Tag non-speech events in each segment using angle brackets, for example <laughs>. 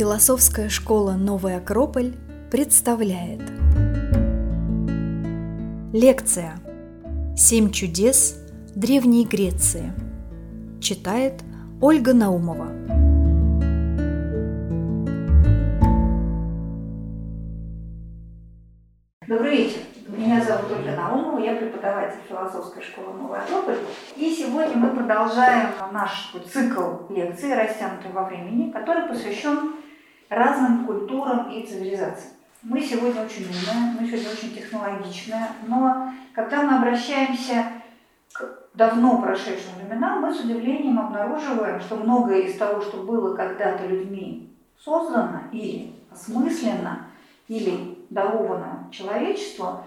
Философская школа «Новый Акрополь» представляет Лекция «Семь чудес Древней Греции» Читает Ольга Наумова Добрый вечер. Меня зовут Ольга Наумова, я преподаватель философской школы «Новый Акрополь». И сегодня мы продолжаем наш цикл лекций, растянутый во времени, который посвящен разным культурам и цивилизациям. Мы сегодня очень умные, мы сегодня очень технологичные, но когда мы обращаемся к давно прошедшим временам, мы с удивлением обнаруживаем, что многое из того, что было когда-то людьми создано или осмысленно, или даровано человечеству,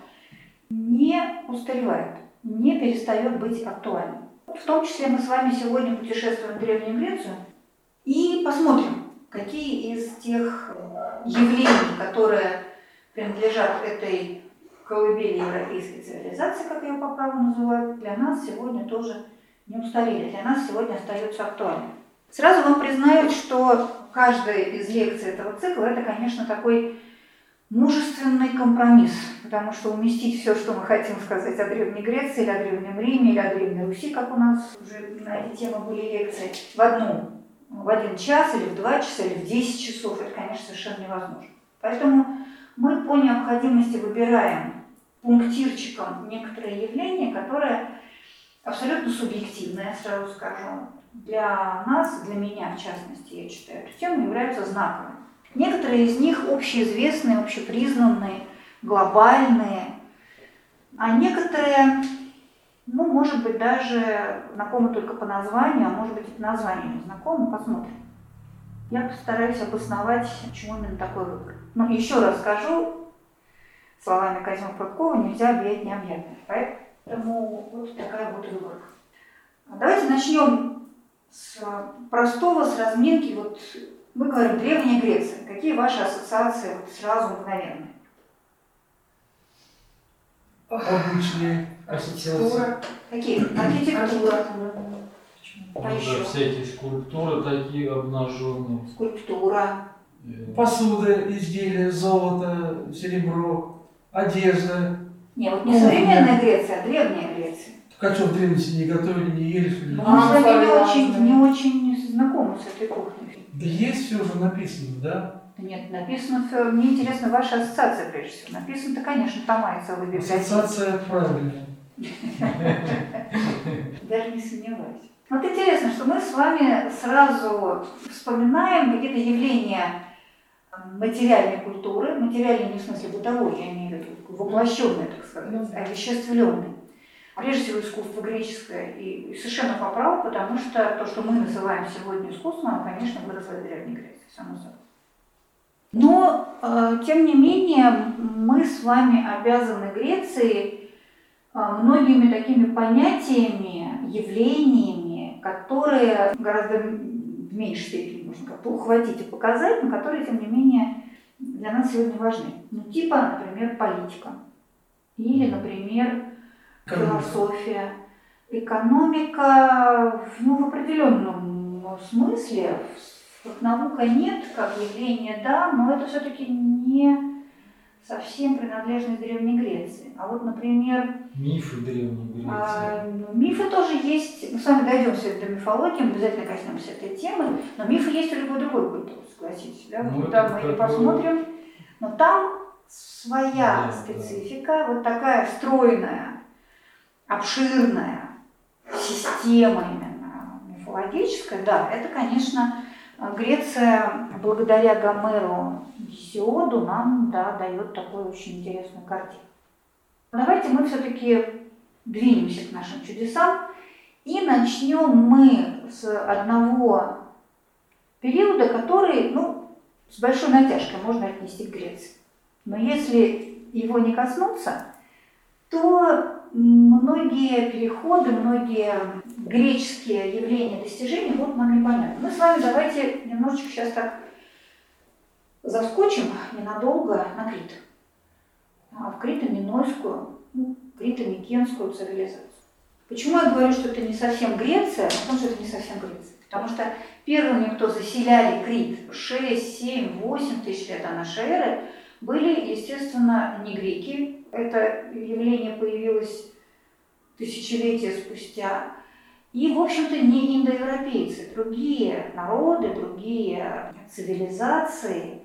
не устаревает, не перестает быть актуальным. В том числе мы с вами сегодня путешествуем в Древнюю Грецию и посмотрим, какие из тех явлений, которые принадлежат этой колыбели европейской цивилизации, как ее по праву называют, для нас сегодня тоже не устарели, для нас сегодня остается актуальным. Сразу вам признаю, что каждая из лекций этого цикла это, конечно, такой мужественный компромисс, потому что уместить все, что мы хотим сказать о Древней Греции, или о Древнем Риме, или о Древней Руси, как у нас уже на эти темы были лекции, в одну, в один час, или в два часа, или в десять часов, это, конечно, совершенно невозможно. Поэтому мы по необходимости выбираем пунктирчиком некоторые явления, которые абсолютно субъективные, сразу скажу. Для нас, для меня в частности, я считаю, эту тему являются знаковыми. Некоторые из них общеизвестные, общепризнанные, глобальные, а некоторые, ну, может быть, даже знакомы только по названию, а может быть и по названию не знакомы, посмотрим. Я постараюсь обосновать, почему именно такой выбор. Но еще раз скажу, словами Казима Прудкова нельзя объять необъятное. Поэтому вот такая вот выборка. Давайте начнем с простого, с разминки. Вот мы говорим Древняя Греция. Какие ваши ассоциации вот сразу мгновенные? Обычные ассоциации. Какие? Архитектура. А еще? всякие скульптуры такие обнаженные. Скульптура. Посуда, изделия, золото, серебро, одежда. Не, вот не современная Греция, а древняя Греция. Так а что в древности не готовили, не ели, что ли? Ну, мы с вами не очень, не очень знакомы с этой кухней. Да есть все уже написано, да? Да нет, написано все. Мне интересна ваша ассоциация, прежде всего. Написано-то, конечно, тома и целая библиотека. Ассоциация правильная. <laughs> Даже не сомневаюсь. Вот интересно, что мы с вами сразу вспоминаем какие-то явления материальной культуры, материальной не в смысле бытовой, я имею в виду воплощенной, так сказать, овеществленной. Прежде всего искусство греческое, и совершенно по праву, потому что то, что мы называем сегодня искусством, оно, конечно, выросло из Древней Греции, само собой. Но, э, тем не менее, мы с вами обязаны Греции многими такими понятиями, явлениями, которые гораздо в меньшей степени можно как-то ухватить и показать, но которые, тем не менее, для нас сегодня важны. Ну, типа, например, политика. Или, например, философия. Экономика, ну, в определенном смысле, как наука нет, как явление да, но это все-таки не совсем принадлежность Древней Греции. А вот, например... Мифы Древней Греции. А, мифы тоже есть. Мы с вами дойдем все до мифологии, мы обязательно коснемся этой темы. Но мифы есть у любой другой культуры, согласитесь. Да? Ну, Куда мы и посмотрим. Но там своя да, специфика, да. вот такая стройная, обширная система именно мифологическая, да, это, конечно, Греция благодаря Гомеру Гесиоду нам да, дает такую очень интересную картину. Давайте мы все-таки двинемся к нашим чудесам и начнем мы с одного периода, который, ну, с большой натяжкой можно отнести к Греции. Но если его не коснуться, то многие переходы, многие греческие явления, достижения будут нам непонятны. Мы с вами давайте немножечко сейчас так заскочим ненадолго на Крит. А в Крито-Минойскую, ну, Крито-Микенскую цивилизацию. Почему я говорю, что это не совсем Греция? Потому что это не совсем Греция. Потому что первыми, кто заселяли Крит 6, 7, 8 тысяч лет до нашей эры, были, естественно, не греки. Это явление появилось тысячелетия спустя. И, в общем-то, не индоевропейцы, другие народы, другие цивилизации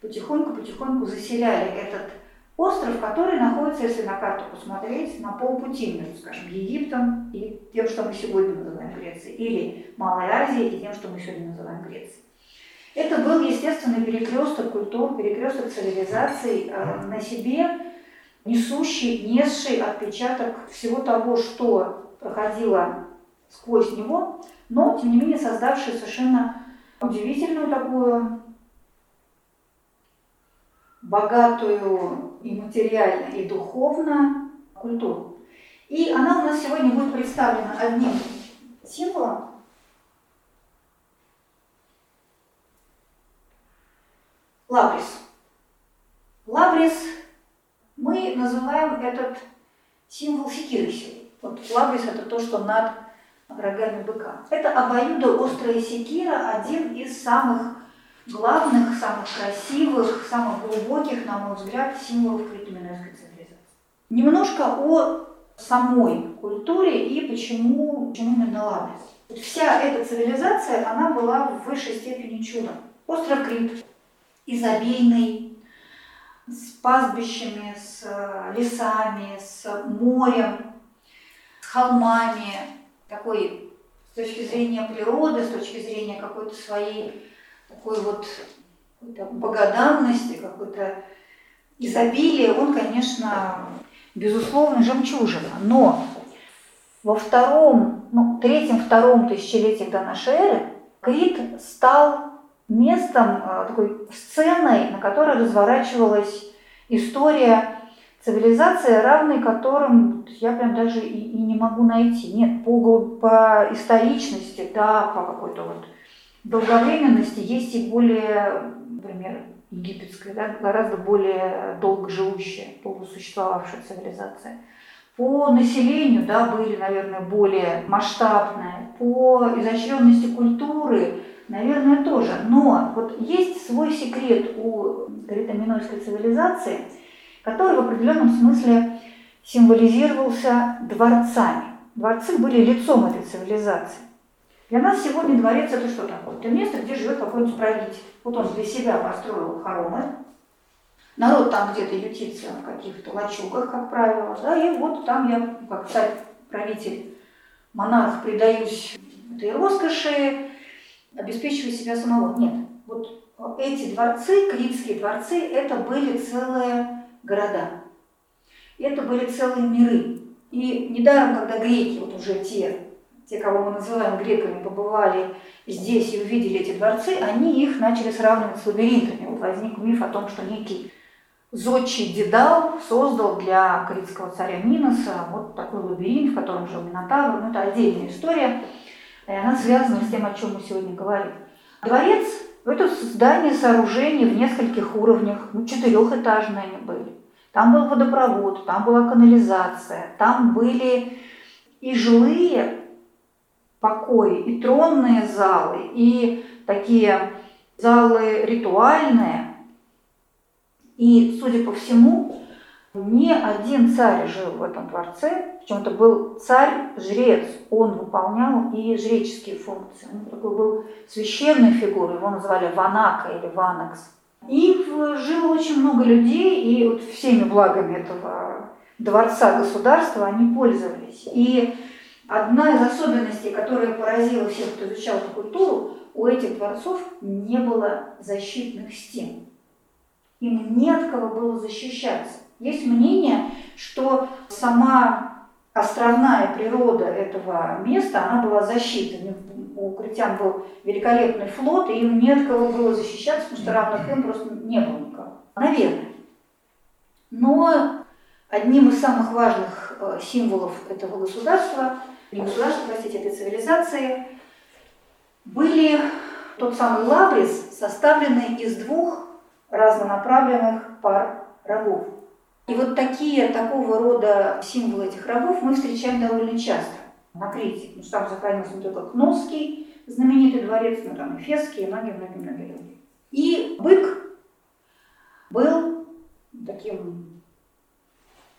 потихоньку-потихоньку заселяли этот остров, который находится, если на карту посмотреть, на полпути между, скажем, Египтом и тем, что мы сегодня называем Грецией, или Малой Азией и тем, что мы сегодня называем Грецией. Это был естественный перекресток культур, перекресток цивилизаций э, на себе, несущий, несший отпечаток всего того, что проходило сквозь него, но, тем не менее, создавший совершенно удивительную такую богатую и материально, и духовно культуру. И она у нас сегодня будет представлена одним символом. Лабрис. Лабрис, мы называем этот символ секирой Вот лабрис это то, что над рогами быка. Это обоюдоострая секира, один из самых главных, самых красивых, самых глубоких, на мой взгляд, символов критоминойской цивилизации. Немножко о самой культуре и почему, почему именно Ладос. Вся эта цивилизация, она была в высшей степени чудом. Остров Крит, изобильный, с пастбищами, с э, лесами, с морем, с холмами, такой с точки зрения природы, с точки зрения какой-то своей такой вот какой-то богоданности, какой-то изобилие, он, конечно, безусловно, жемчужина. Но во втором, ну, третьем-втором тысячелетии до нашей эры Крит стал местом, э, такой сценой, на которой разворачивалась история цивилизации, равной которым я прям даже и, и не могу найти. Нет, по, по историчности, да, по какой-то вот долговременности есть и более, например, египетская, да, гораздо более долго живущая, долго существовавшая цивилизация. По населению да, были, наверное, более масштабные, по изощренности культуры, наверное, тоже. Но вот есть свой секрет у критоминойской цивилизации, который в определенном смысле символизировался дворцами. Дворцы были лицом этой цивилизации. Для нас сегодня дворец это что такое? Это место, где живет какой-нибудь правитель. Вот он для себя построил хоромы, народ там где-то ютится в каких-то лачугах, как правило, да, и вот там я, как царь, правитель, монарх, предаюсь этой роскоши, обеспечиваю себя самого. Нет, вот эти дворцы, критские дворцы, это были целые города. Это были целые миры. И недаром, когда греки, вот уже те те, кого мы называем греками, побывали здесь и увидели эти дворцы, они их начали сравнивать с лабиринтами. Вот возник миф о том, что некий зодчий Дедал создал для критского царя Миноса вот такой лабиринт, в котором жил Минотавр. Ну, это отдельная история, и она связана с тем, о чем мы сегодня говорим. Дворец – это здание, сооружение в нескольких уровнях, ну, четырехэтажные они были. Там был водопровод, там была канализация, там были и жилые покои, и тронные залы, и такие залы ритуальные. И, судя по всему, не один царь жил в этом дворце, причем это был царь-жрец, он выполнял и жреческие функции. Он такой был священной фигурой, его называли Ванака или Ванакс. И жило очень много людей, и вот всеми благами этого дворца государства они пользовались. И Одна из особенностей, которая поразила всех, кто изучал эту культуру, у этих дворцов не было защитных стен. Им не от кого было защищаться. Есть мнение, что сама островная природа этого места, она была защитой. У критян был великолепный флот, и им не от кого было защищаться, потому что равных им просто не было никого. Наверное. Но одним из самых важных э, символов этого государства не государства, простите, этой цивилизации, были тот самый лабрис, составленный из двух разнонаправленных пар рогов. И вот такие, такого рода символы этих рогов мы встречаем довольно часто на Крите. Потому там сохранился не только Кносский знаменитый дворец, ну там Эфесский и многие-многие-многие другие. И бык был таким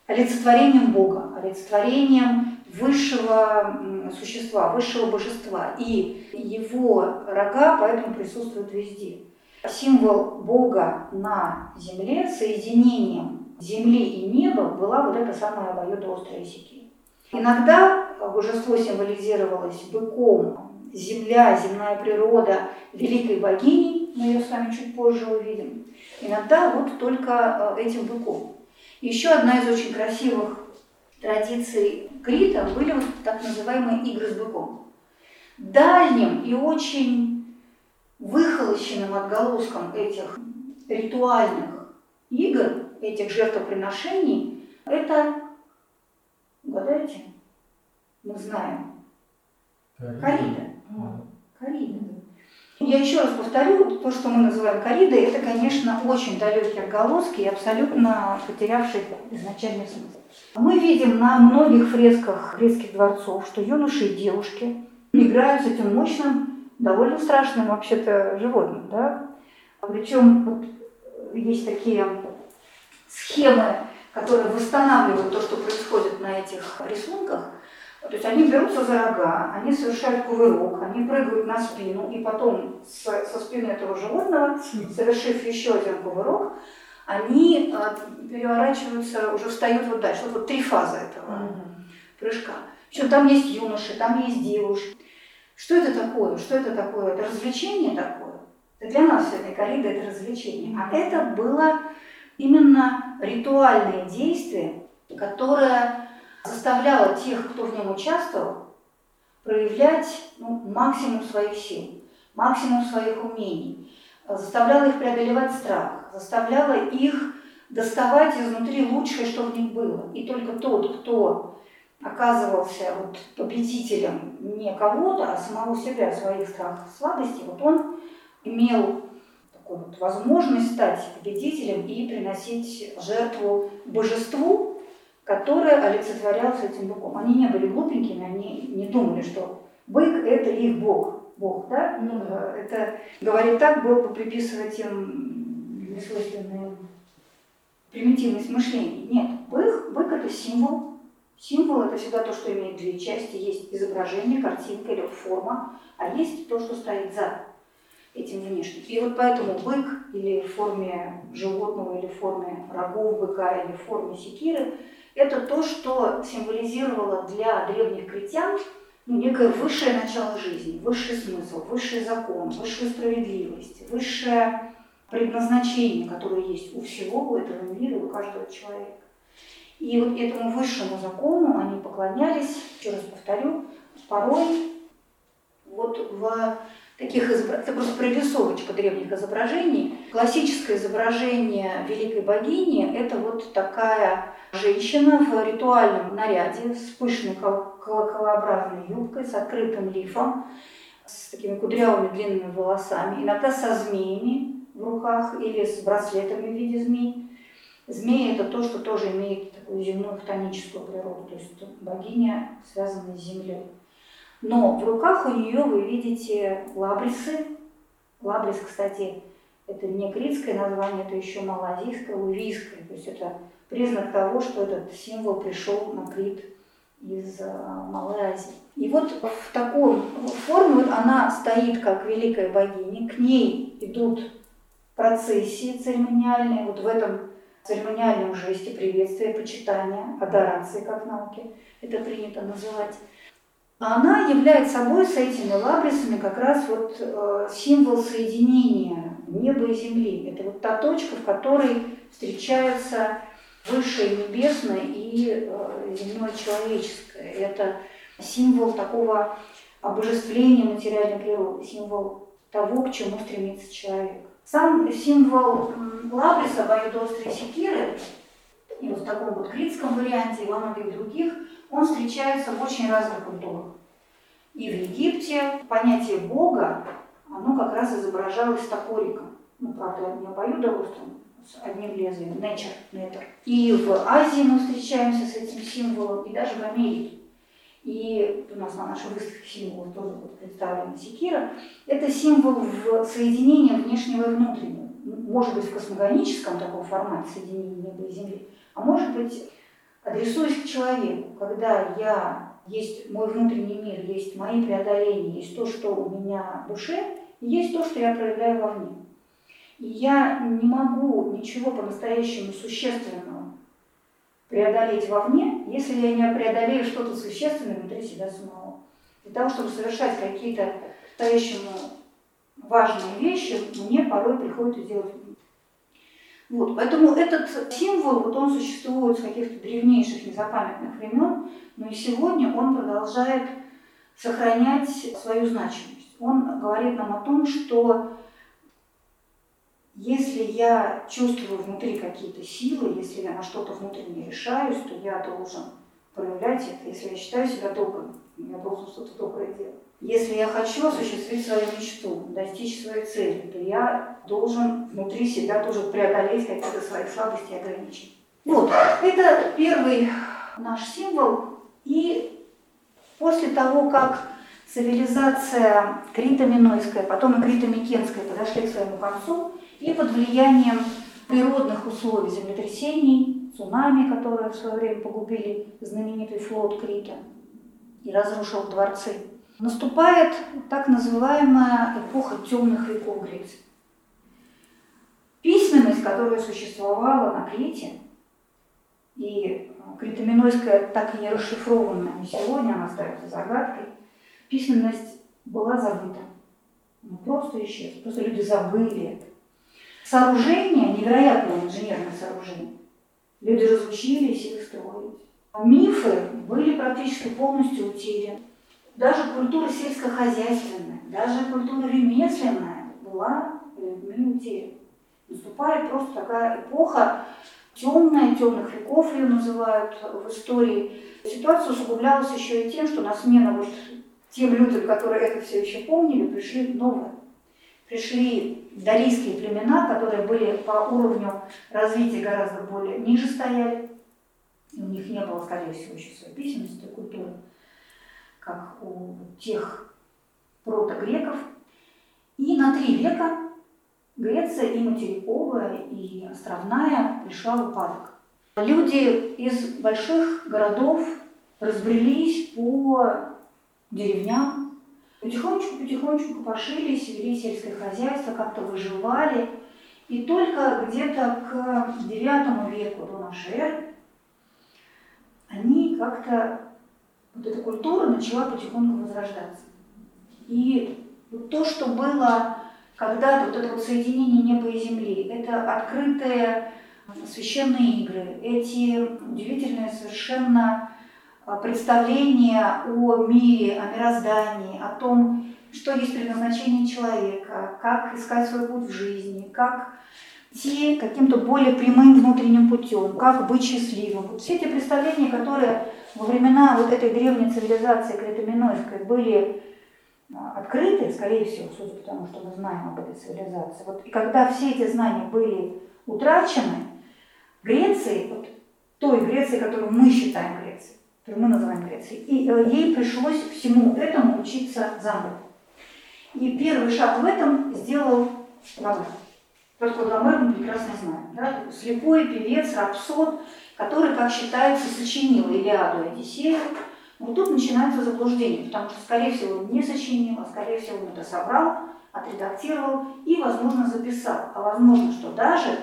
олицетворением Бога, олицетворением высшего существа, высшего божества. И его рога поэтому присутствуют везде. Символ Бога на земле, соединением земли и неба была вот эта самая обоюдоострая секира. Иногда божество символизировалось быком, земля, земная природа великой богини, мы ее с вами чуть позже увидим. Иногда вот только э, этим быком. Еще одна из очень красивых традиций Крита были вот так называемые игры с быком. Дальним и очень выхолощенным отголоском этих ритуальных игр, этих жертвоприношений, это Угадайте? Мы знаем. Корида. Корида. Я еще раз повторю, то, что мы называем коридой, это, конечно, очень далекий отголоски и абсолютно потерявший изначальный смысл. Мы видим на многих фресках грецких дворцов, что юноши и девушки играют с этим мощным, довольно страшным вообще-то животным. Да? Причем вот есть такие схемы которые восстанавливают то, что происходит на этих рисунках. То есть они берутся за рога, они совершают кувырок, они прыгают на спину, и потом с, со спины этого животного, совершив еще один кувырок, они э, переворачиваются, уже встают вот дальше. Вот, вот три фазы этого mm-hmm. прыжка. Причем там есть юноши, там есть девушки. Что это такое? Что это такое? Это развлечение такое. Это для нас этой коррида это развлечение. А это было именно ритуальное действие, которое заставляло тех, кто в нем участвовал, проявлять ну, максимум своих сил, максимум своих умений, заставляло их преодолевать страх, заставляло их доставать изнутри лучшее, что в них было. И только тот, кто оказывался вот победителем не кого-то, а самого себя, своих страхов, слабостей, вот он имел такую вот возможность стать победителем и приносить жертву божеству, которое олицетворялось этим быком. Они не были глупенькими, они не думали, что бык – это их бог. Бог, да? Ну, да. Это, говорить так, было бы приписывать им несвойственную примитивность мышления. Нет, бык, бык – это символ. Символ – это всегда то, что имеет две части. Есть изображение, картинка или форма, а есть то, что стоит за этим внешним. И вот поэтому бык или в форме животного, или в форме рогов быка, или в форме секиры, это то, что символизировало для древних критян ну, некое высшее начало жизни, высший смысл, высший закон, высшую справедливость, высшее предназначение, которое есть у всего, у этого мира, у каждого человека. И вот этому высшему закону они поклонялись, еще раз повторю, порой вот в таких изображений, это просто прорисовочка древних изображений. Классическое изображение великой богини – это вот такая женщина в ритуальном наряде с пышной колоколообразной юбкой, с открытым лифом, с такими кудрявыми длинными волосами, иногда со змеями в руках или с браслетами в виде змей. Змеи – это то, что тоже имеет такую земную хтоническую природу, то есть богиня, связанная с землей. Но в руках у нее вы видите лабрисы. Лабрис, кстати, это не критское название, это еще малазийское, лувийское. То есть это признак того, что этот символ пришел на Крит из э, Малой Азии. И вот в такой форме вот она стоит как великая богиня, к ней идут процессии церемониальные, вот в этом церемониальном жесте приветствия, почитания, адорации, как в науке это принято называть она является собой с этими лабрисами как раз вот э, символ соединения неба и земли. Это вот та точка, в которой встречаются высшее небесное и э, земное человеческое. Это символ такого обожествления материальной природы, символ того, к чему стремится человек. Сам символ лабриса, обоюдоострой секиры, и вот в таком вот критском варианте, и во многих других, он встречается в очень разных культурах. И в Египте понятие Бога, оно как раз изображалось топориком. Ну, правда, не обоюдоострым, с одним лезвием, nature, nether. И в Азии мы встречаемся с этим символом, и даже в Америке. И у нас на нашей выставке символов тоже будет представлена секира, это символ в соединении внешнего и внутреннего. Может быть, в космогоническом таком формате соединения неба и земли, а может быть, адресуясь к человеку, когда я есть мой внутренний мир, есть мои преодоления, есть то, что у меня в душе, и есть то, что я проявляю вовне. И я не могу ничего по-настоящему существенного преодолеть вовне, если я не преодолею что-то существенное внутри себя самого. Для того, чтобы совершать какие-то по-настоящему важные вещи, мне порой приходится делать вот, поэтому этот символ, вот он существует с каких-то древнейших незапамятных времен, но и сегодня он продолжает сохранять свою значимость. Он говорит нам о том, что если я чувствую внутри какие-то силы, если я на что-то внутренне решаюсь, то я должен проявлять это. Если я считаю себя добрым, я должен что-то доброе делать. Если я хочу осуществить свою мечту, достичь своей цели, то я должен внутри себя тоже преодолеть какие-то свои слабости и ограничения. Вот, это первый наш символ. И после того, как цивилизация крито-минойская, потом и крито-микенская подошли к своему концу, и под влиянием природных условий землетрясений, цунами, которые в свое время погубили знаменитый флот Крита и разрушил дворцы, наступает так называемая эпоха темных веков Греции. Письменность, которая существовала на Крите, и критоминойская так и не расшифрованная, сегодня она остается загадкой, письменность была забыта. Она просто исчезла, просто люди забыли это. Сооружение, невероятное инженерное сооружение, люди разучились их строить. Мифы были практически полностью утеряны. Даже культура сельскохозяйственная, даже культура ремесленная была людьми утеряна. Наступает просто такая эпоха темная, темных веков ее называют в истории. Ситуация усугублялась еще и тем, что на смену вот тем людям, которые это все еще помнили, пришли новые. Пришли далийские племена, которые были по уровню развития гораздо более ниже стояли. И у них не было, скорее всего, еще своей письменности, культуры как у тех протогреков. И на три века Греция и материковая, и островная пришла в упадок. Люди из больших городов разбрелись по деревням, потихонечку-потихонечку пошились, вели сельское хозяйство, как-то выживали. И только где-то к IX веку до нашей эры они как-то вот эта культура начала потихоньку возрождаться. И вот то, что было когда-то, вот это вот соединение неба и земли, это открытые священные игры, эти удивительные совершенно а, представления о мире, о мироздании, о том, что есть предназначение человека, как искать свой путь в жизни, как идти каким-то более прямым внутренним путем, как быть счастливым. Вот все эти представления, которые во времена вот этой древней цивилизации Кретоминойской были а, открыты, скорее всего, судя по тому, что мы знаем об этой цивилизации. Вот, и когда все эти знания были утрачены, Греции, вот той Греции, которую мы считаем мы называем Грецией, и э, ей пришлось всему этому учиться заново. И первый шаг в этом сделал Гомер. Тот, кто Гомер, мы прекрасно знаем. Да? Слепой певец, рапсод, который, как считается, сочинил Илиаду и Одиссею, вот тут начинается заблуждение, потому что, скорее всего, он не сочинил, а скорее всего, он это собрал, отредактировал и, возможно, записал. А возможно, что даже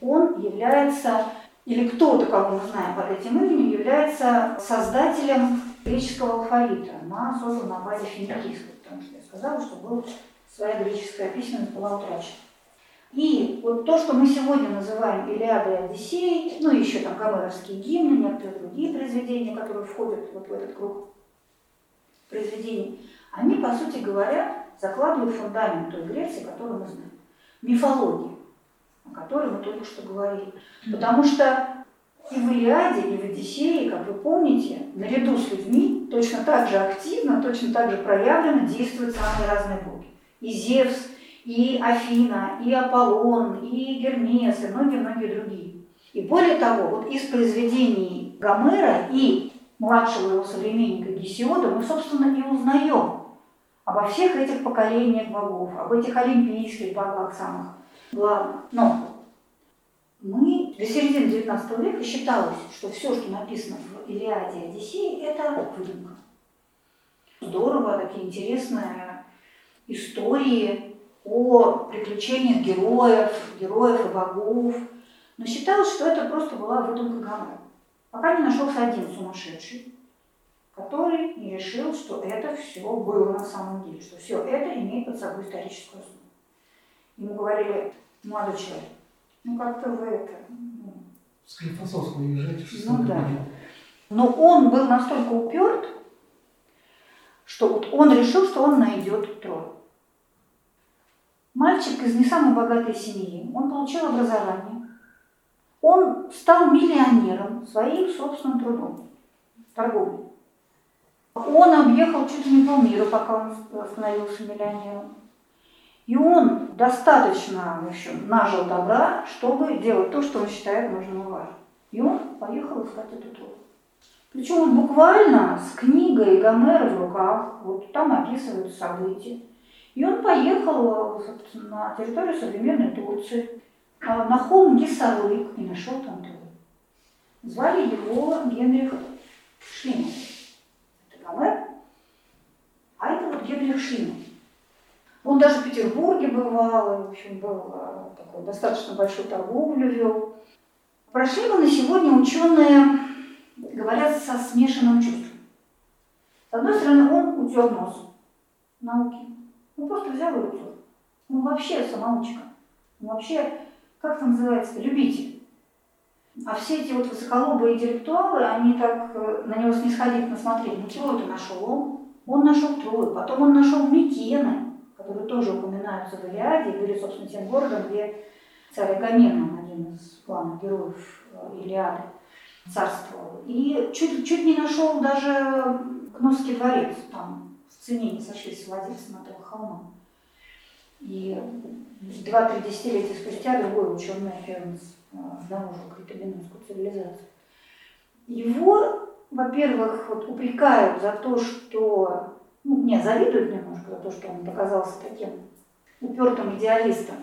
он является, или кто-то, кого мы знаем под этим именем, является создателем греческого алфавита на создан на базе финикийского, потому что я сказала, что была своя греческая письменность была утрачена. И вот то, что мы сегодня называем Илиадой и Одиссеей, ну еще там гомеровские гимны, некоторые другие произведения, которые входят вот в этот круг произведений, они, по сути говоря, закладывают фундамент той Греции, которую мы знаем. Мифология, о которой мы только что говорили. Потому что и в Илиаде, и в Одиссее, как вы помните, наряду с людьми точно так же активно, точно так же проявленно действуют самые разные боги. И Зевс, и Афина, и Аполлон, и Гермес, и многие-многие другие. И более того, вот из произведений Гомера и младшего его современника Гесиода, мы, собственно, и узнаем обо всех этих поколениях богов, об этих олимпийских богах самых главных. Но мы до середины XIX века считалось, что все, что написано в Илиаде и Одиссее, это выдумка. Здорово, такие интересные истории о приключениях героев, героев и богов. Но считалось, что это просто была выдумка Гомера. Пока не нашелся один сумасшедший, который не решил, что это все было на самом деле, что все это имеет под собой историческую основу. Ему говорили, молодой человек, ну как-то вы это... Ну, Склифосовского уезжаете, что Ну да. Но он был настолько уперт, что вот он решил, что он найдет трон. Мальчик из не самой богатой семьи, он получил образование, он стал миллионером своим собственным трудом, торговлей. Он объехал чуть ли не полмира, пока он становился миллионером. И он достаточно в общем, нажил добра, чтобы делать то, что он считает нужным и важным. И он поехал искать эту трону. Причем он буквально с книгой Гомера в руках, вот там описывают события. И он поехал на территорию современной Турции, а, на холм Гессарлык и нашел там трон. Звали его Генрих Шлиман. Это Гомер, а это вот Генрих Шлиман. Он даже в Петербурге бывал, в общем, был а, такой достаточно большую торговлю вел. Про Шлимана сегодня ученые говорят со смешанным чувством. С одной стороны, он утер нос науки. Он просто взял и утер. Он вообще самоучка. Он вообще, как это называется, любитель. А все эти вот высоколобые интеллектуалы, они так э, на него снисходительно смотрели. Ну, это нашел он? Он нашел Трою, потом он нашел Микены, которые тоже упоминаются в Илиаде, и были, собственно, тем городом, где царь Агамемнон, один из главных героев э, Илиады, царствовал. И чуть, чуть не нашел даже Кносский дворец, там в цене не сошлись с владельцем этого холма. И два-три десятилетия спустя другой ученый Фернс э, обнаружил критоминскую цивилизацию. Его, во-первых, вот упрекают за то, что ну, мне завидуют немножко за то, что он показался таким упертым идеалистом,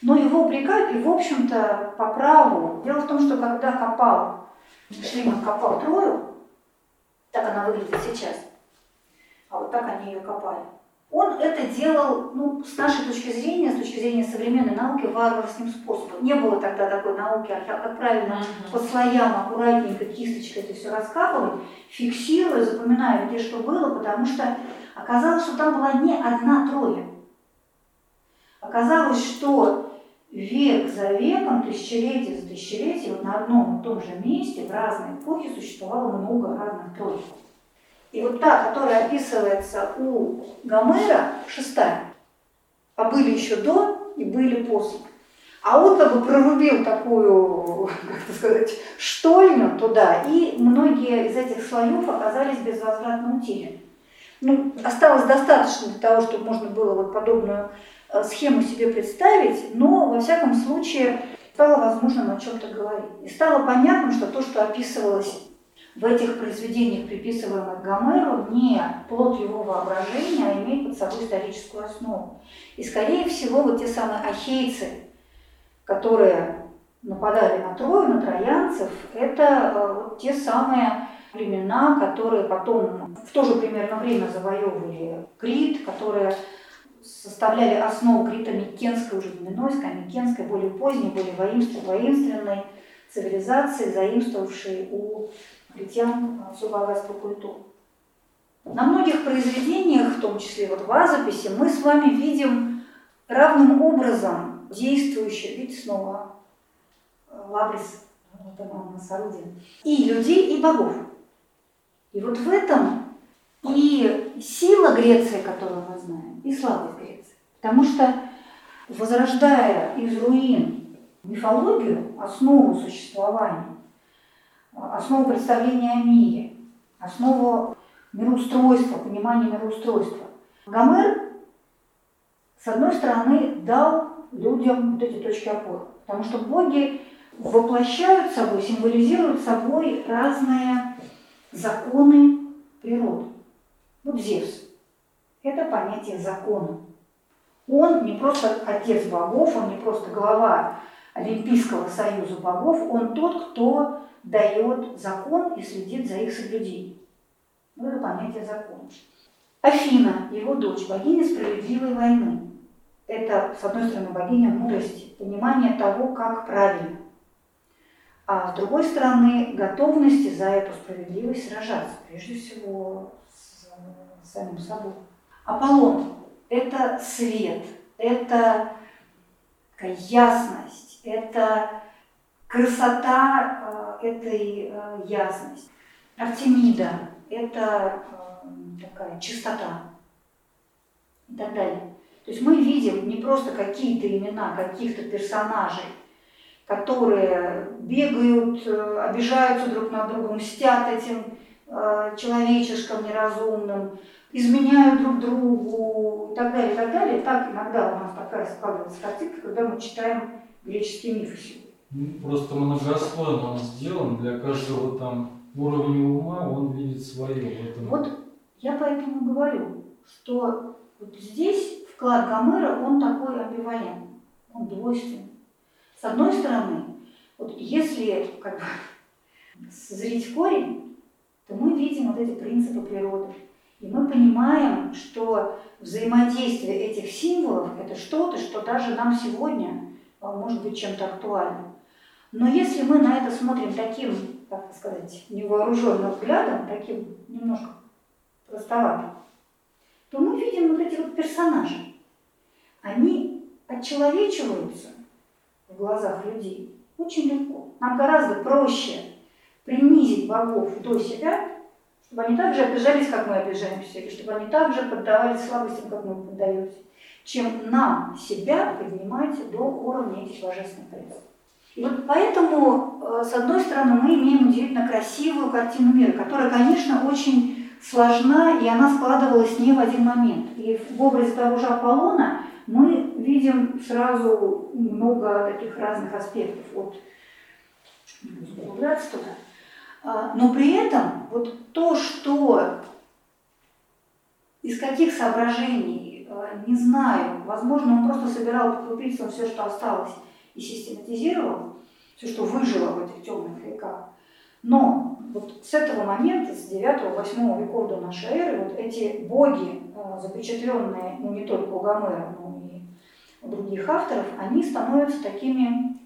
но его упрекают, и, в общем-то, по праву. Дело в том, что когда копал, Шлиман копал Трою, так она выглядит сейчас, а вот так они ее копали, он это делал, ну, с нашей точки зрения, с точки зрения современной науки, варварским способом. Не было тогда такой науки, как правильно по слоям, аккуратненько, кисточкой это все раскапывать, фиксируя, запоминая, где что было, потому что оказалось, что там была не одна троя. Оказалось, что век за веком, тысячелетие за тысячелетием, вот на одном и том же месте в разные эпохи существовало много разных троек. И вот та, которая описывается у Гомера, шестая, а были еще до и были после. А он как бы прорубил такую, как сказать, штольню туда, и многие из этих слоев оказались безвозвратно утеряны. Ну, осталось достаточно для того, чтобы можно было вот подобную э, схему себе представить, но, во всяком случае, стало возможным о чем-то говорить. И стало понятно, что то, что описывалось в этих произведениях, приписываемых Гомеру, не плод его воображения, а имеет под собой историческую основу. И, скорее всего, вот те самые ахейцы, которые нападали на Трою, на троянцев, это э, вот те самые племена, которые потом в то же примерно время завоевывали Крит, которые составляли основу Крита Микенской, уже не Минойской, а Микенской, более поздней, более воинственной цивилизации, заимствовавшей у критян всю богатство культуру. На многих произведениях, в том числе вот в вазописи, мы с вами видим равным образом действующий, видите, снова э, Лабрис, вот она у нас орудие, и людей, и богов. И вот в этом и сила Греции, которую мы знаем, и слабость Греции. Потому что, возрождая из руин мифологию, основу существования, основу представления о мире, основу мироустройства, понимания мироустройства. Гомер, с одной стороны, дал людям вот эти точки опоры, потому что боги воплощают собой, символизируют собой разные законы природы. Вот Зевс. Это понятие закона. Он не просто отец богов, он не просто глава Олимпийского союза богов, он тот, кто дает закон и следит за их соблюдением. Вот это понятие закона. Афина, его дочь, богиня справедливой войны. Это, с одной стороны, богиня мудрости, понимание того, как правильно. А с другой стороны, готовности за эту справедливость сражаться, прежде всего с, самим собой. Аполлон – это свет, это такая ясность, это красота э, этой э, ясности. Артемида – это э, такая чистота и так далее. То есть мы видим не просто какие-то имена каких-то персонажей, которые бегают, обижаются друг на друга, мстят этим человечешкам неразумным, изменяют друг другу и так далее, и так далее. Так иногда у нас такая складывается картинка, когда мы читаем греческие мифы сегодня. Ну, просто многослойно он сделан, для каждого там уровня ума он видит свое. В этом. Вот я поэтому говорю, что вот здесь вклад Гомера, он такой амбивалентный, он двойственный. С одной стороны, вот если как бы зрить корень, то мы видим вот эти принципы природы. И мы понимаем, что взаимодействие этих символов – это что-то, что даже нам сегодня а, может быть чем-то актуальным. Но если мы на это смотрим таким, как сказать, невооруженным взглядом, таким немножко простоватым, то мы видим вот эти вот персонажи. Они отчеловечиваются глазах людей очень легко. Нам гораздо проще принизить богов до себя, чтобы они так же обижались, как мы обижаемся, или чтобы они так же поддавались слабостям, как мы поддаемся, чем нам себя поднимать до уровня этих божественных принципов. И вот поэтому, э, с одной стороны, мы имеем удивительно красивую картину мира, которая, конечно, очень сложна, и она складывалась не в один момент. И в образе того же Аполлона мы видим сразу много таких разных аспектов. Буду углубляться туда. А, но при этом вот то, что из каких соображений, а, не знаю, возможно, он просто собирал по крупицам все, что осталось, и систематизировал, все, что выжило в этих темных веках. Но вот с этого момента, с 9-8 веков до нашей эры, вот эти боги, а, запечатленные ну, не только у Гомера, но и у других авторов, они становятся такими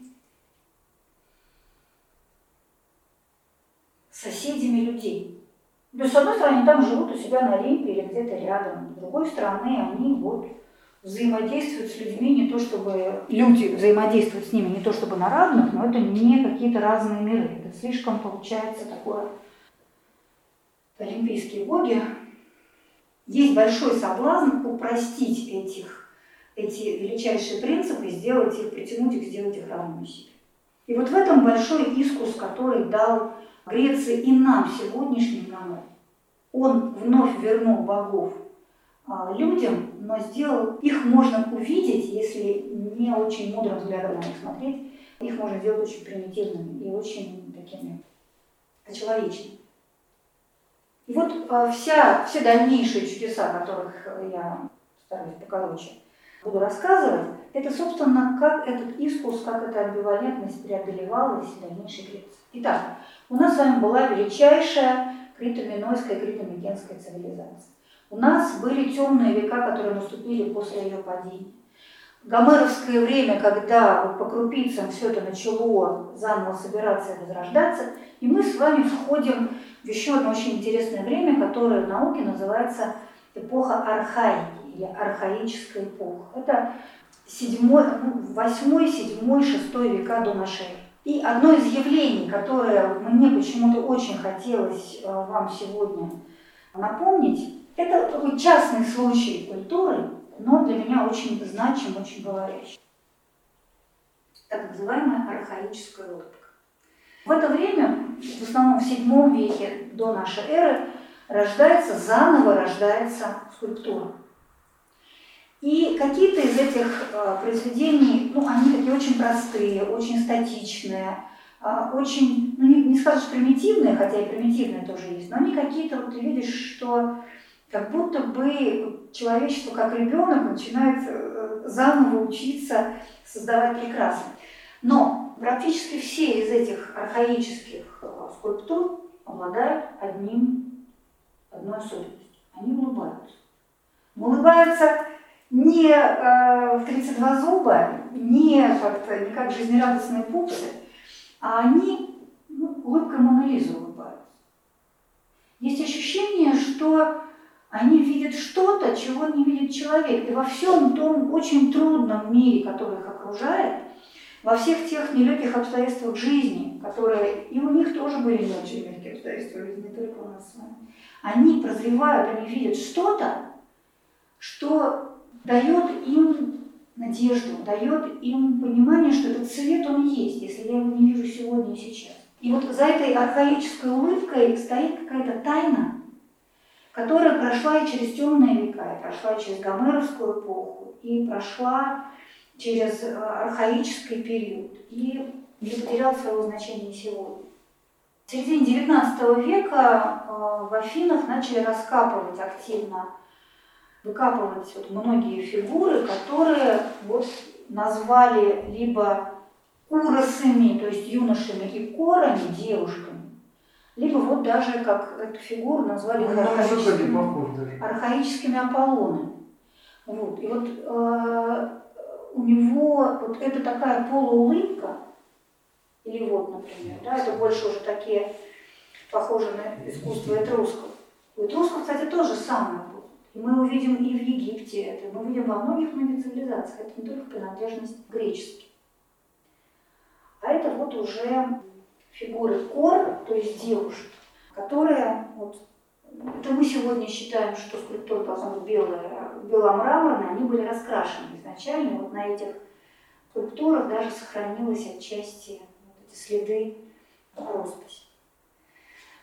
соседями людей. То есть, с одной стороны, там живут у себя на Олимпе или где-то рядом, с другой стороны, они вот взаимодействуют с людьми не то чтобы... Люди взаимодействуют с ними не то чтобы на равных, но это не какие-то разные миры. Это слишком получается такое... Олимпийские боги. Есть большой соблазн упростить этих, эти величайшие принципы, сделать их, притянуть их, сделать их равными себе. И вот в этом большой искус, который дал Греции и нам, сегодняшним нам, он вновь вернул богов а, людям, но сделал, их можно увидеть, если не очень мудрым взглядом на них смотреть, их можно сделать очень примитивными и очень такими человечными. И вот а, вся, все дальнейшие чудеса, которых я стараюсь покороче буду рассказывать, это, собственно, как этот искус, как эта амбивалентность преодолевалась в дальнейшей Греции. Итак, у нас с вами была величайшая критоминойская критомикенская цивилизация. У нас были темные века, которые наступили после ее падения. Гомеровское время, когда вот по крупицам все это начало заново собираться и возрождаться, и мы с вами входим в еще одно очень интересное время, которое в науке называется эпоха архаики или архаическая эпоха. Это седьмой, ну, восьмой, седьмой, шестой века до нашей эры. И одно из явлений, которое мне почему-то очень хотелось э, вам сегодня напомнить, это такой частный случай культуры, но для меня очень значим, очень говорящий. Так называемая архаическая рубка. В это время, в основном в VII веке до нашей эры, рождается, заново рождается скульптура. И какие-то из этих э, произведений, ну, они такие очень простые, очень статичные, э, очень, ну, не, не, скажешь примитивные, хотя и примитивные тоже есть, но они какие-то, вот ты видишь, что как будто бы человечество, как ребенок, начинает э, заново учиться создавать прекрасное. Но практически все из этих архаических э, скульптур обладают одним, одной особенностью. Они улыбаются. Улыбаются не э, в 32 зуба, не как-то, не как жизнерадостные пупсы, а они ну, улыбкой Мона улыбаются. Есть ощущение, что они видят что-то, чего не видит человек. И во всем том очень трудном мире, который их окружает, во всех тех нелегких обстоятельствах жизни, которые и у них тоже были не очень легкие обстоятельства жизни, не только у нас с вами, они прозревают, они видят что-то, что дает им надежду, дает им понимание, что этот цвет, он есть, если я его не вижу сегодня и сейчас. И вот за этой архаической улыбкой стоит какая-то тайна, которая прошла и через темные века, и прошла через гомеровскую эпоху, и прошла через э, архаический период, и не потерял своего значения сегодня. В середине XIX века э, в Афинах начали раскапывать активно, выкапывать вот многие фигуры, которые вот назвали либо уросами, то есть юношами и корами, девушками, либо вот даже, как эту фигуру назвали Ну, архаическими, архаическими Аполлонами. Вот. И вот э, у него вот это такая полуулыбка, или вот, например, да, это больше уже такие похожи на искусство этрусков. У этрусков, кстати, тоже самое было. И мы увидим и в Египте это, мы увидим во многих-многих цивилизациях. Это не только принадлежность греческим. А это вот уже фигуры кор, то есть девушек, которые, вот, это мы сегодня считаем, что скульптура должна быть белая, беломраморная, они были раскрашены изначально, вот на этих скульптурах даже сохранилась отчасти вот эти следы росписи.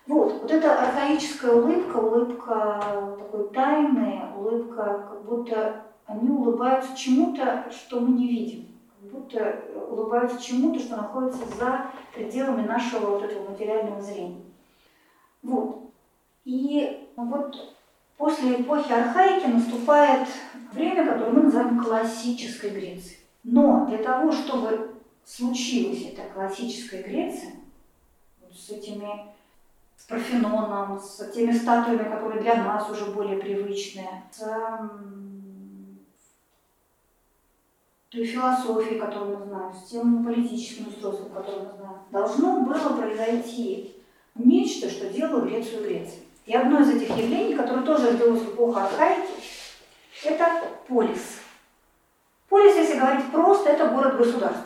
Вот, вот эта архаическая улыбка, улыбка такой тайная, улыбка, как будто они улыбаются чему-то, что мы не видим будто улыбаются чему-то, что находится за пределами нашего вот этого материального зрения. Вот. И вот после эпохи архаики наступает время, которое мы называем классической Грецией. Но для того, чтобы случилась эта классическая Греция, вот с этими с Парфеноном, с теми статуями, которые для нас уже более привычные, с той философии, которую мы знаем, с тем политическим устройством, которое мы знаем, должно было произойти нечто, что делало Грецию Грецией. И одно из этих явлений, которое тоже родилось в эпоху архаики, это полис. Полис, если говорить просто, это город-государство.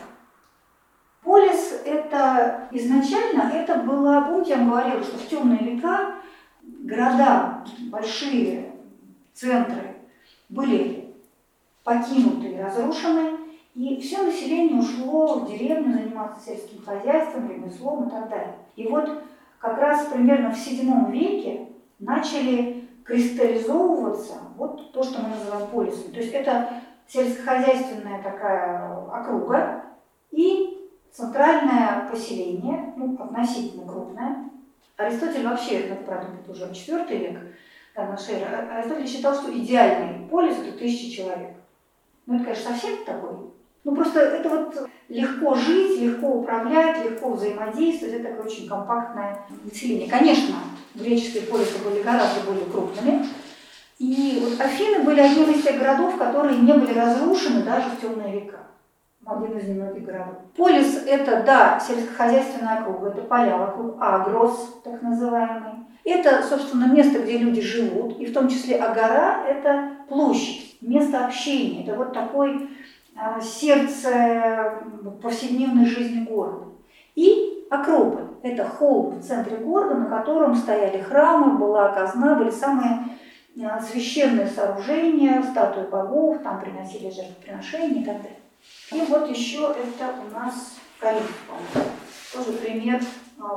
Полис это изначально, это было, помните, я вам говорила, что в темные века города, большие центры были покинуты разрушены, и все население ушло в деревню заниматься сельским хозяйством, ремеслом и так далее. И вот как раз примерно в VII веке начали кристаллизовываться вот то, что мы называем полисом. То есть это сельскохозяйственная такая округа и центральное поселение, ну, относительно крупное. Аристотель вообще, это, правда, уже IV век до нашей эры, Аристотель считал, что идеальный полис – это тысяча человек. Ну, это, конечно, совсем такой. Ну, просто это вот легко жить, легко управлять, легко взаимодействовать. Это такое очень компактное население. Конечно, греческие полисы были гораздо более крупными. И вот Афины были одним из тех городов, которые не были разрушены даже в темные века. Один из немногих городов. Полис – это, да, сельскохозяйственная округа, это поля вокруг Агрос, так называемый. Это, собственно, место, где люди живут, и в том числе Агора – это площадь, место общения. Это вот такой сердце повседневной жизни города. И Акрополь – это холм в центре города, на котором стояли храмы, была казна, были самые а, священные сооружения, статуи богов, там приносили жертвоприношения и так далее. И вот еще это у нас Кариф, тоже пример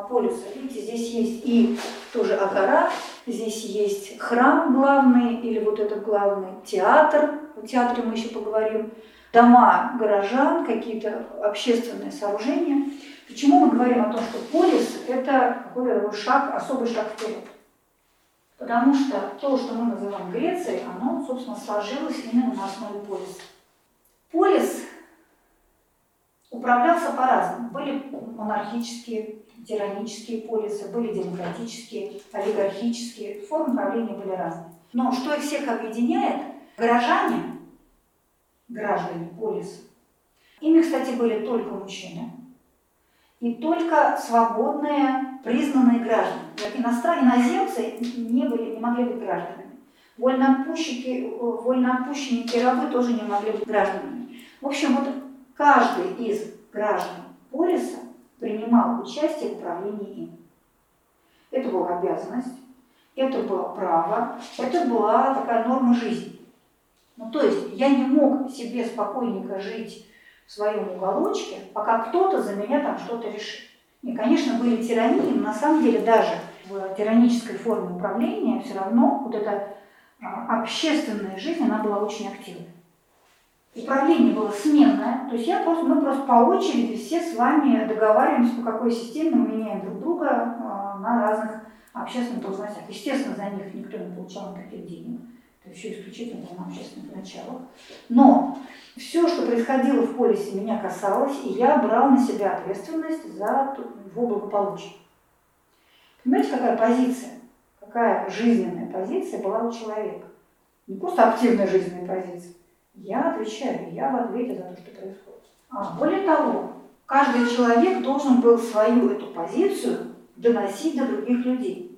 полюса. Видите, здесь есть и тоже Агара, здесь есть храм главный, или вот этот главный театр, о театре мы еще поговорим, дома горожан, какие-то общественные сооружения. Почему мы говорим о том, что полис – это какой-то шаг, особый шаг вперед? Потому что то, что мы называем Грецией, оно, собственно, сложилось именно на основе полиса. Полис управлялся по-разному. Были монархические, тиранические полисы, были демократические, олигархические. Формы правления были разные. Но что их всех объединяет? Горожане, граждане полиса, ими, кстати, были только мужчины и только свободные, признанные граждане. Иностранные иноземцы не, были, не могли быть гражданами. Вольноотпущенники, вольноотпущенники рабы тоже не могли быть гражданами. В общем, вот каждый из граждан полиса принимал участие в управлении им. Это была обязанность, это было право, это была такая норма жизни. Ну, то есть я не мог себе спокойненько жить в своем уголочке, пока кто-то за меня там что-то решит. И, конечно, были тирании, но на самом деле даже в тиранической форме управления все равно вот эта а, общественная жизнь, она была очень активной. Управление было сменное, то есть я просто, мы просто по очереди все с вами договариваемся, по какой системе мы меняем друг друга а, на разных общественных должностях. Естественно, за них никто не получал никаких денег это еще исключительно на общественных началах. Но все, что происходило в полисе, меня касалось, и я брал на себя ответственность за его благополучие. Понимаете, какая позиция, какая жизненная позиция была у человека? Не просто активная жизненная позиция. Я отвечаю, я в ответе за то, что происходит. А более того, каждый человек должен был свою эту позицию доносить до других людей.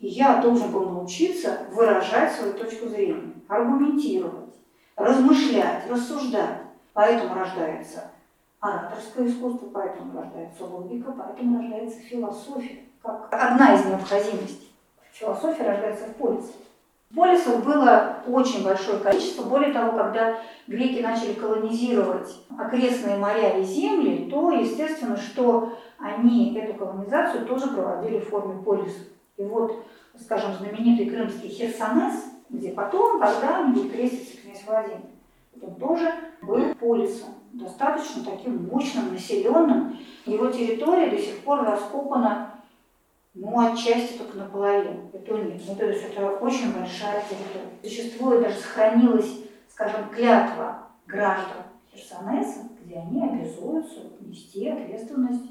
Я должен был научиться выражать свою точку зрения, аргументировать, размышлять, рассуждать. Поэтому рождается ораторское искусство, поэтому рождается логика, поэтому рождается философия, как одна из необходимостей. Философия рождается в полисе. Полисов было очень большое количество. Более того, когда греки начали колонизировать окрестные моря и земли, то естественно, что они эту колонизацию тоже проводили в форме полисов. И вот, скажем, знаменитый крымский Херсонес, где потом, когда-нибудь крестится князь Владимир, он тоже был полисом, достаточно таким мощным, населенным. Его территория до сих пор раскопана, ну, отчасти только наполовину. Это нет. Ну, то есть это очень большая территория. Существует, даже сохранилась, скажем, клятва граждан Херсонеса, где они обязуются нести ответственность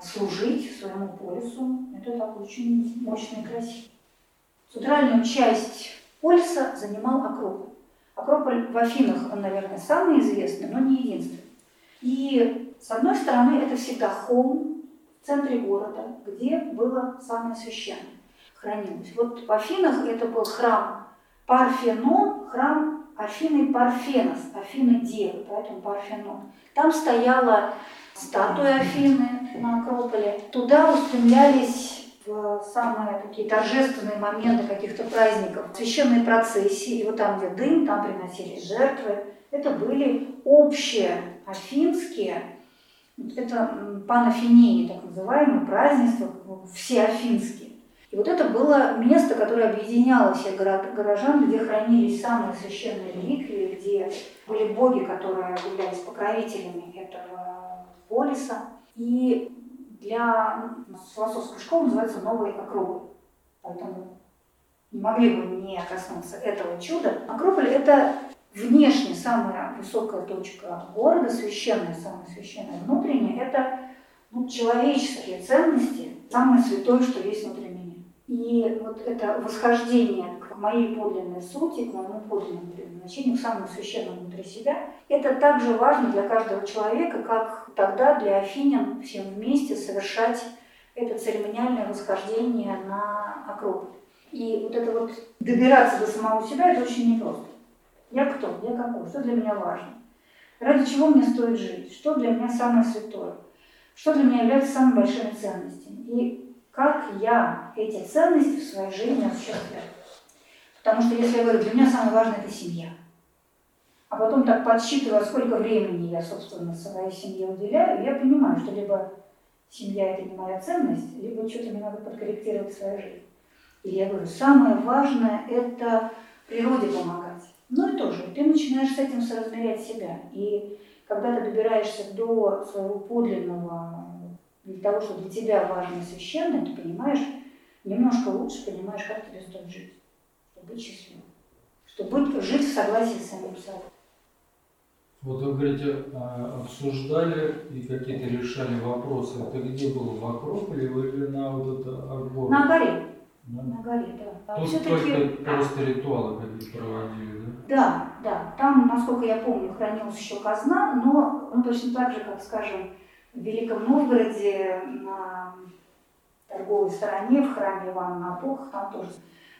служить своему полису. Это так очень мощно и красиво. Центральную часть полиса занимал Акрополь. Акрополь в Афинах, он, наверное, самый известный, но не единственный. И, с одной стороны, это всегда холм в центре города, где было самое священное, хранилось. Вот в Афинах это был храм Парфенон, храм Афины Парфенос, Афины Девы, поэтому Парфенон. Там стояла статуя Афины на Акрополе. Туда устремлялись в самые такие торжественные моменты каких-то праздников, священные процессии. И вот там, где дым, там приносились жертвы. Это были общие афинские, это панафинеи, так называемые, празднества, все афинские. И вот это было место, которое объединяло всех горожан, где хранились самые священные реликвии, где были боги, которые являлись покровителями этого полиса. И для философской школы называется «Новый Акрополь». Поэтому не могли бы не коснуться этого чуда. Акрополь – это внешне самая высокая точка города, священная, самая священная внутренняя. Это ну, человеческие ценности, самое святое, что есть внутри меня. И вот это восхождение к моей подлинной сути, к моему подлинному предназначению, к самому священному внутри себя, это также важно для каждого человека, как тогда для афинян всем вместе совершать это церемониальное восхождение на Акрополь. И вот это вот добираться до самого себя, это очень непросто. Я кто? Я какой? Что для меня важно? Ради чего мне стоит жить? Что для меня самое святое? Что для меня является самыми большими ценностями? И как я эти ценности в своей жизни осуществляю. Потому что если я говорю, для меня самое важное – это семья, а потом так подсчитываю, сколько времени я, собственно, своей семье уделяю, я понимаю, что либо семья – это не моя ценность, либо что-то мне надо подкорректировать в своей жизни. Или я говорю, самое важное – это природе помогать. Ну и тоже, ты начинаешь с этим соразмерять себя. И когда ты добираешься до своего подлинного, для того, что для тебя важно священное, ты понимаешь, немножко лучше понимаешь, как тебе стоит жить, чтобы быть счастливым, чтобы жить в согласии с самим собой. Вот вы говорите, а, обсуждали и какие-то решали вопросы. Это где было? В Акрополе или на вот это Арбор? На горе. Да? На горе, да. А Тут всё-таки- только просто ритуалы какие-то проводили, да? Да, да. Там, насколько я помню, хранилась еще казна, но ну, точно так же, как, скажем, в Великом Новгороде на торговой стороне в храме Ивана на Апоха, там тоже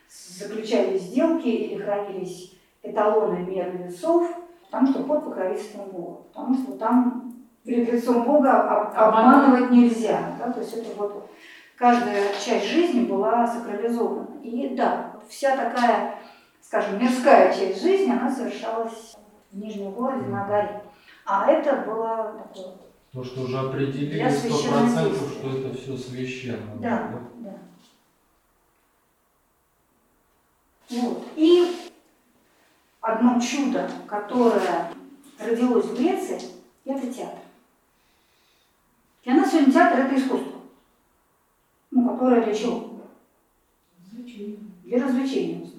заключались сделки или хранились эталоны меры весов, потому что под покровительством Бога. Потому что там перед лицом Бога об- обманывать нельзя. Да? То есть это вот каждая часть жизни была сакрализована. И да, вся такая, скажем, мирская часть жизни, она совершалась в Нижнем городе на горе. А это было такое То, что уже определили сто процентов, что это все священно. Да, да. Вот. И одно чудо, которое родилось в Греции, это театр. Для нас сегодня театр – это искусство. Ну, которое для чего? Для развлечения в.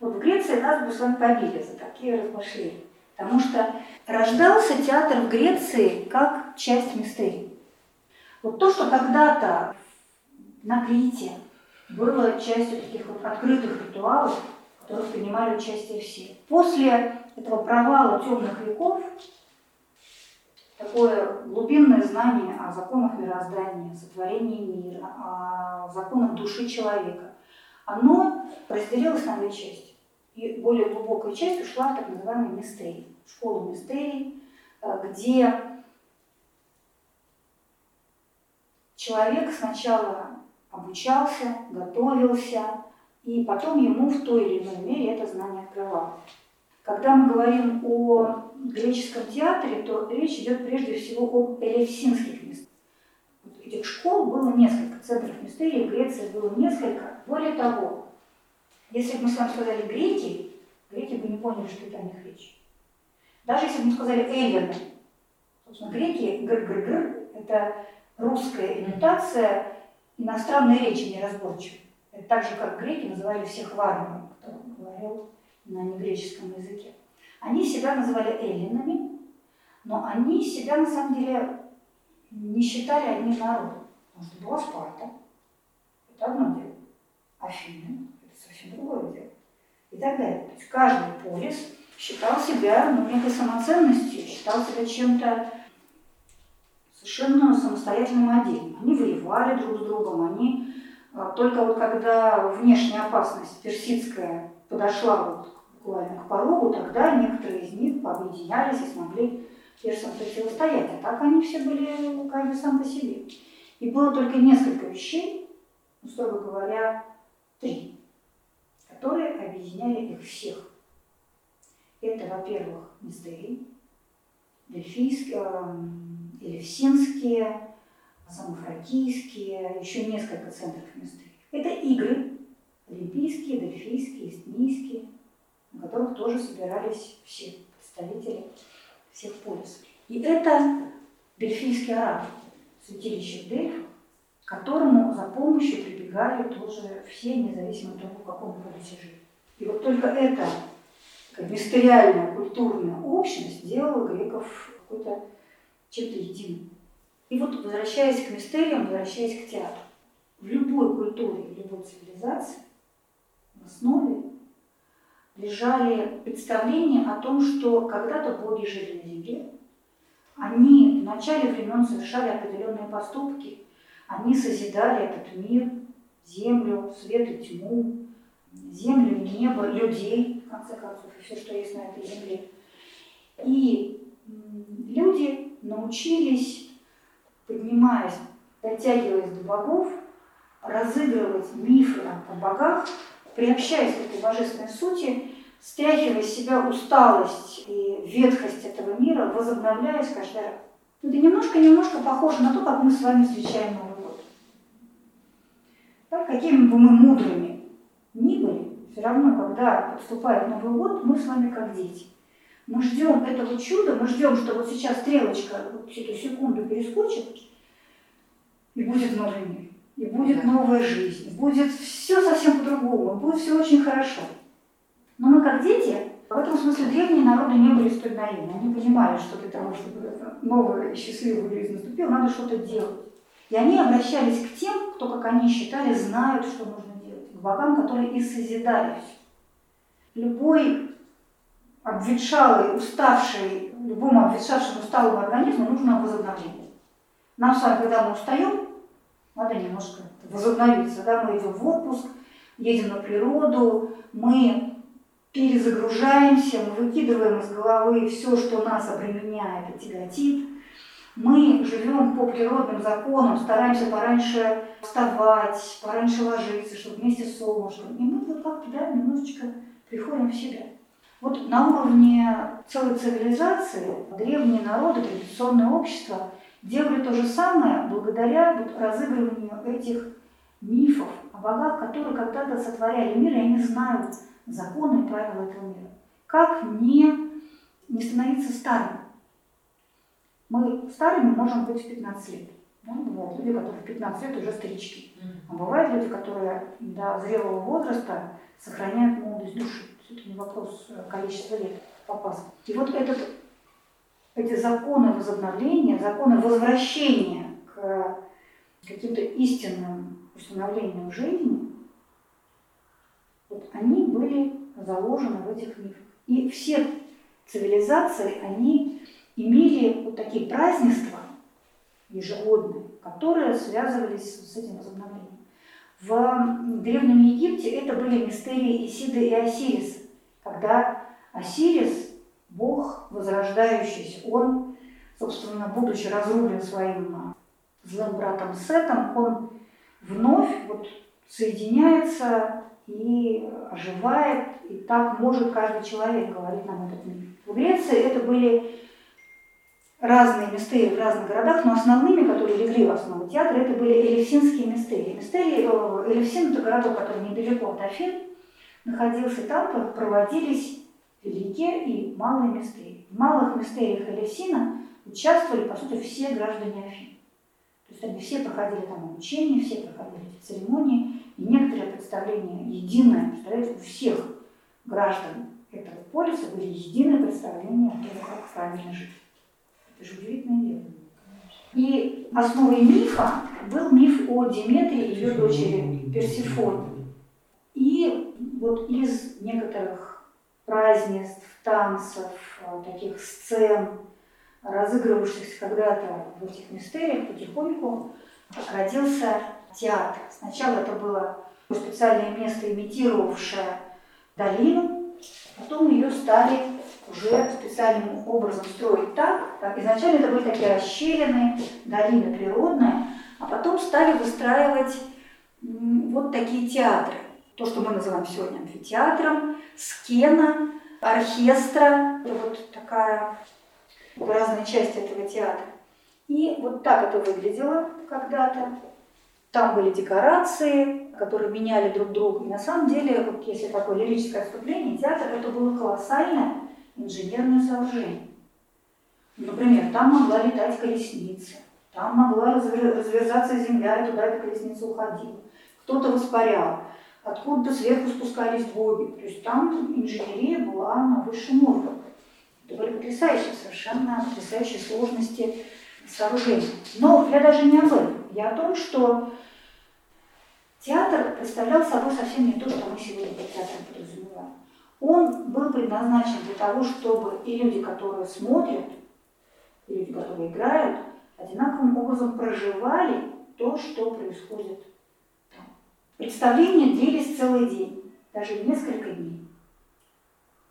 Вот в Греции нас бы с вами побили за такие размышления. Потому что рождался театр в Греции как часть мистерии. Вот то, что когда-то на Крите было частью таких вот открытых ритуалов, в которых принимали участие все. После этого провала темных веков такое глубинное знание о законах мироздания, сотворении мира, о законах души человека, оно разделилось на две части. И более глубокая часть ушла в так называемый мистерий, в школу мистерий, э, где человек сначала обучался, готовился, и потом ему в той или иной мере это знание открывалось. Когда мы говорим о греческом театре, то речь идет прежде всего об элевсинских местах. Этих школ было несколько, центров мистерии в Греции было несколько. Более того, если бы мы с вами сказали греки, греки бы не поняли, что это о них речь. Даже если бы мы сказали эллины, собственно, греки, гр-гр-гр, это русская имитация иностранной речи неразборчивой. Так же, как греки называли всех варварами, кто говорил на негреческом языке. Они себя называли эллинами, но они себя на самом деле не считали одним народом. Потому что была Спарта, это одно дело. Афины, это совсем другое дело. И так далее. То есть каждый полис считал себя ну, некой самоценностью, считал себя чем-то совершенно самостоятельным отдельным. Они воевали друг с другом, они только вот когда внешняя опасность персидская подошла вот буквально к порогу, тогда некоторые из них объединялись и смогли персам противостоять. А так они все были каждый сам по себе. И было только несколько вещей, ну, строго говоря, три, которые объединяли их всех. Это, во-первых, мистерии, дельфийские, эм, элевсинские, самофракийские, еще несколько центров мистерий. Это игры, олимпийские, дельфийские, эстонийские, на которых тоже собирались все представители всех полисов. И это дельфийский араб, святилище в Дельфах, к которому за помощью прибегали тоже все, независимо от того, в каком полисе жили. И вот только эта как мистериальная культурная общность делала греков какой-то чем-то единым. И вот возвращаясь к мистериям, возвращаясь к театру, в любой культуре, в любой цивилизации в основе лежали представления о том, что когда-то боги жили на земле, они в начале времен совершали определенные поступки, они созидали этот мир, землю, свет и тьму, землю, небо, людей, в конце концов, и все, что есть на этой земле. И люди научились, поднимаясь, дотягиваясь до богов, разыгрывать мифы о богах, приобщаясь к этой божественной сути, стряхивая с себя усталость и ветхость этого мира, возобновляясь каждый раз. Это немножко-немножко похоже на то, как мы с вами встречаем Новый год. Так, какими бы мы мудрыми ни были, все равно, когда подступает Новый год, мы с вами как дети. Мы ждем этого чуда, мы ждем, что вот сейчас стрелочка вот эту секунду перескочит, и будет новый мир, и будет новая жизнь, будет все совсем по-другому, будет все очень хорошо. Но мы как дети, в этом смысле древние народы не были столь наивны. Они понимали, что для того, чтобы новая и счастливая жизнь наступила, надо что-то делать. И они обращались к тем, кто, как они считали, знают, что нужно делать, к богам, которые и созидали все. Любой обветшалый, уставший, любому обветшавшему усталому организму нужно возобновление. Нам с вами, когда мы устаем, надо немножко возобновиться. Да? Мы идем в отпуск, едем на природу, мы перезагружаемся, мы выкидываем из головы все, что нас обременяет и тяготит. Мы живем по природным законам, стараемся пораньше вставать, пораньше ложиться, чтобы вместе с солнышком. И мы вот как-то да, немножечко приходим в себя. Вот на уровне целой цивилизации древние народы, традиционное общество делали то же самое благодаря вот разыгрыванию этих мифов о богах, которые когда-то сотворяли мир, и они знают законы и правила этого мира. Как не, не становиться старым? Мы старыми можем быть в 15 лет. Да? Бывают люди, которые в 15 лет уже старички. А бывают люди, которые до зрелого возраста сохраняют молодость души. Это не вопрос количества лет попасть. И вот этот, эти законы возобновления, законы возвращения к каким-то истинным установлениям жизни, вот они были заложены в этих мифах. И все цивилизации, они имели вот такие празднества ежегодные, которые связывались с этим возобновлением. В Древнем Египте это были мистерии Исида и Осириса, когда Осирис, бог возрождающийся, он, собственно, будучи разрублен своим а, злым братом Сетом, он вновь вот соединяется и оживает, и так может каждый человек, говорит нам этот мир. В Греции это были разные мистерии в разных городах, но основными, которые легли в основу театра, это были элевсинские мистерии. Мистерии, э, Элевсин – это городок, который недалеко от Афин, находился там, проводились великие и малые мистерии. В малых мистериях Элевсина участвовали, по сути, все граждане Афин. То есть они все проходили там обучение, все проходили эти церемонии, и некоторые представления единое, представляете, у всех граждан этого полиса были единые представления о том, как правильно жить. Это же удивительное дело. И основой мифа был миф о Диметре и ее дочери Персифоне. И вот из некоторых празднеств, танцев, таких сцен, разыгрывавшихся когда-то в этих мистериях, потихоньку родился театр. Сначала это было специальное место, имитировавшее долину, потом ее стали уже специальным образом строить так, как изначально это были такие расщелины, долины природные, а потом стали выстраивать вот такие театры. То, что мы называем сегодня амфитеатром, скена, оркестра. Вот такая разные части этого театра. И вот так это выглядело когда-то. Там были декорации, которые меняли друг друга. И на самом деле, вот если такое лирическое отступление, театр это было колоссальное инженерное сооружение. Например, там могла летать колесница, там могла разверзаться земля, и туда эта колесница уходила. Кто-то воспарял, откуда-то сверху спускались боги. То есть там инженерия была на высшем уровне. Это были потрясающие, совершенно потрясающие сложности сооружений. Но я даже не об этом. Я о том, что театр представлял собой совсем не то, что мы сегодня под театром подразумеваем. Он был предназначен для того, чтобы и люди, которые смотрят, и люди, которые играют, одинаковым образом проживали то, что происходит там. Представления длились целый день, даже несколько дней.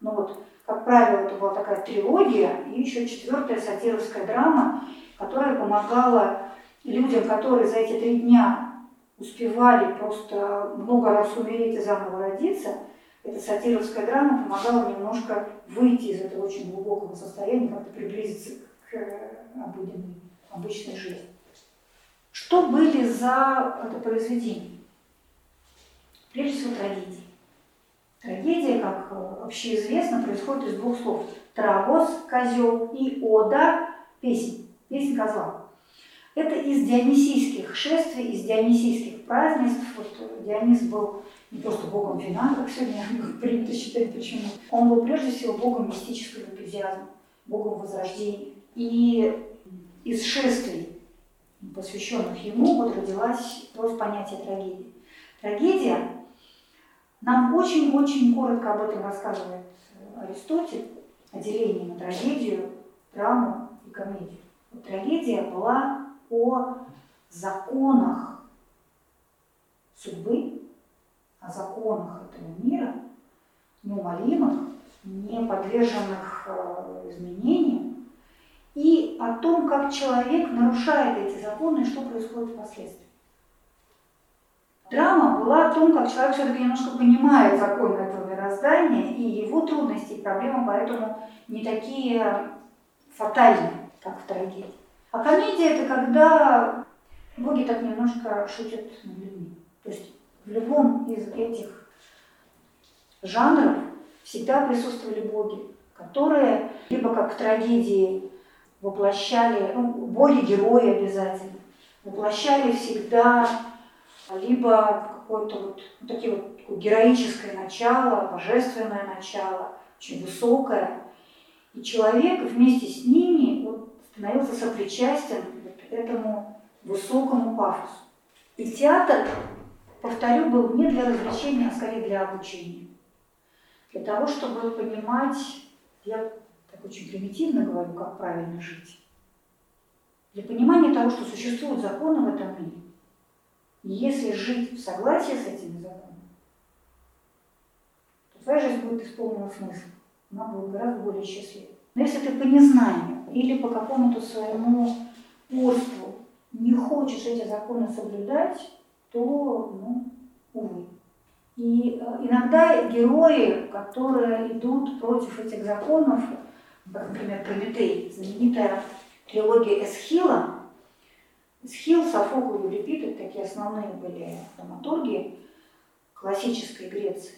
Но вот как правило, это была такая трилогия, и еще четвертая сатировская драма, которая помогала людям, которые за эти три дня успевали просто много раз умереть и заново родиться, эта сатировская драма помогала немножко выйти из этого очень глубокого состояния, как-то приблизиться к обыденной, обычной жизни. Что были за это произведение? Прежде всего трагедии. Трагедия, как общеизвестно, происходит из двух слов. Трагос – козел и ода – песня, песня козла. Это из дионисийских шествий, из дионисийских празднеств. Вот Дионис был не просто богом вина, как сегодня принято считать почему. Он был прежде всего богом мистического энтузиазма, богом возрождения. И из шествий, посвященных ему, вот родилась просто понятие трагедии. Трагедия, нам очень-очень коротко об этом рассказывает Аристотель, о делении на трагедию, драму и комедию. Вот трагедия была о законах судьбы, о законах этого мира, неумолимых, не подверженных э, изменениям, и о том, как человек нарушает эти законы и что происходит впоследствии. Драма была о том, как человек все-таки немножко понимает законы этого мироздания, и его трудности и проблемы поэтому не такие фатальные, как в трагедии. А комедия – это когда боги так немножко шутят над людьми. То есть в любом из этих жанров всегда присутствовали боги, которые либо как в трагедии воплощали, ну, боги-герои обязательно, воплощали всегда либо какое-то вот, вот такие вот такое героическое начало, божественное начало, очень высокое. И человек вместе с ними вот, становился сопричастен вот этому высокому пафосу. И театр повторю, был не для развлечения, а скорее для обучения. Для того, чтобы понимать, я так очень примитивно говорю, как правильно жить. Для понимания того, что существуют законы в этом мире. И если жить в согласии с этими законами, то твоя жизнь будет исполнена смысл. Она будет гораздо более счастливой. Но если ты по незнанию или по какому-то своему упорству не хочешь эти законы соблюдать, то, ну, увы. И э, иногда герои, которые идут против этих законов, например, Прометей, знаменитая трилогия Эсхила, Эсхил, Софокл и Еврипид, это такие основные были драматурги классической Греции.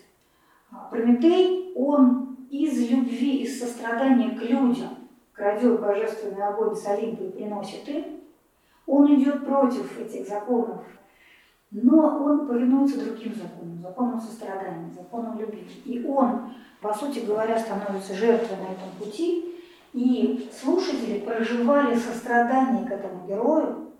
А Прометей, он из любви, из сострадания к людям крадет божественный огонь с Олимпа и приносит им, он идет против этих законов но он повинуется другим законам, законам сострадания, законам любви. И он, по сути говоря, становится жертвой на этом пути, и слушатели проживали сострадание к этому герою.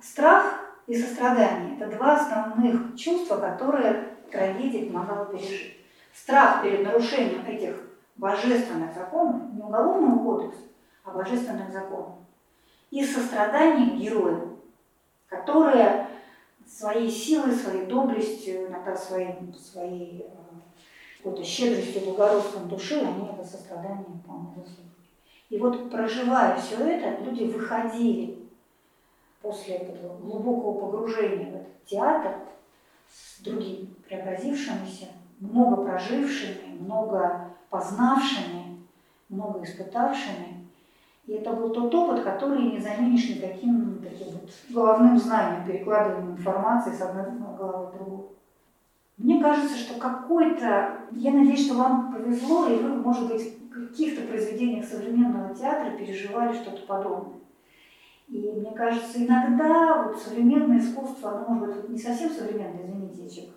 Страх и сострадание – это два основных чувства, которые трагедия помогала пережить. Страх перед нарушением этих божественных законов, не уголовного кодекса, а божественных законов. И сострадание героям, которые своей силой, своей доблестью, иногда своей, своей э, какой-то щедростью, благородством души, они это сострадание вполне заслуживают. И вот проживая все это, люди выходили после этого глубокого погружения в этот театр с другими преобразившимися, много прожившими, много познавшими, много испытавшими, и это был тот опыт, который не заменишь никаким таким вот головным знанием, перекладыванием информации с одной головы в другую. Мне кажется, что какой-то, я надеюсь, что вам повезло, и вы, может быть, в каких-то произведениях современного театра переживали что-то подобное. И мне кажется, иногда вот современное искусство, оно может быть не совсем современное, извините, человек,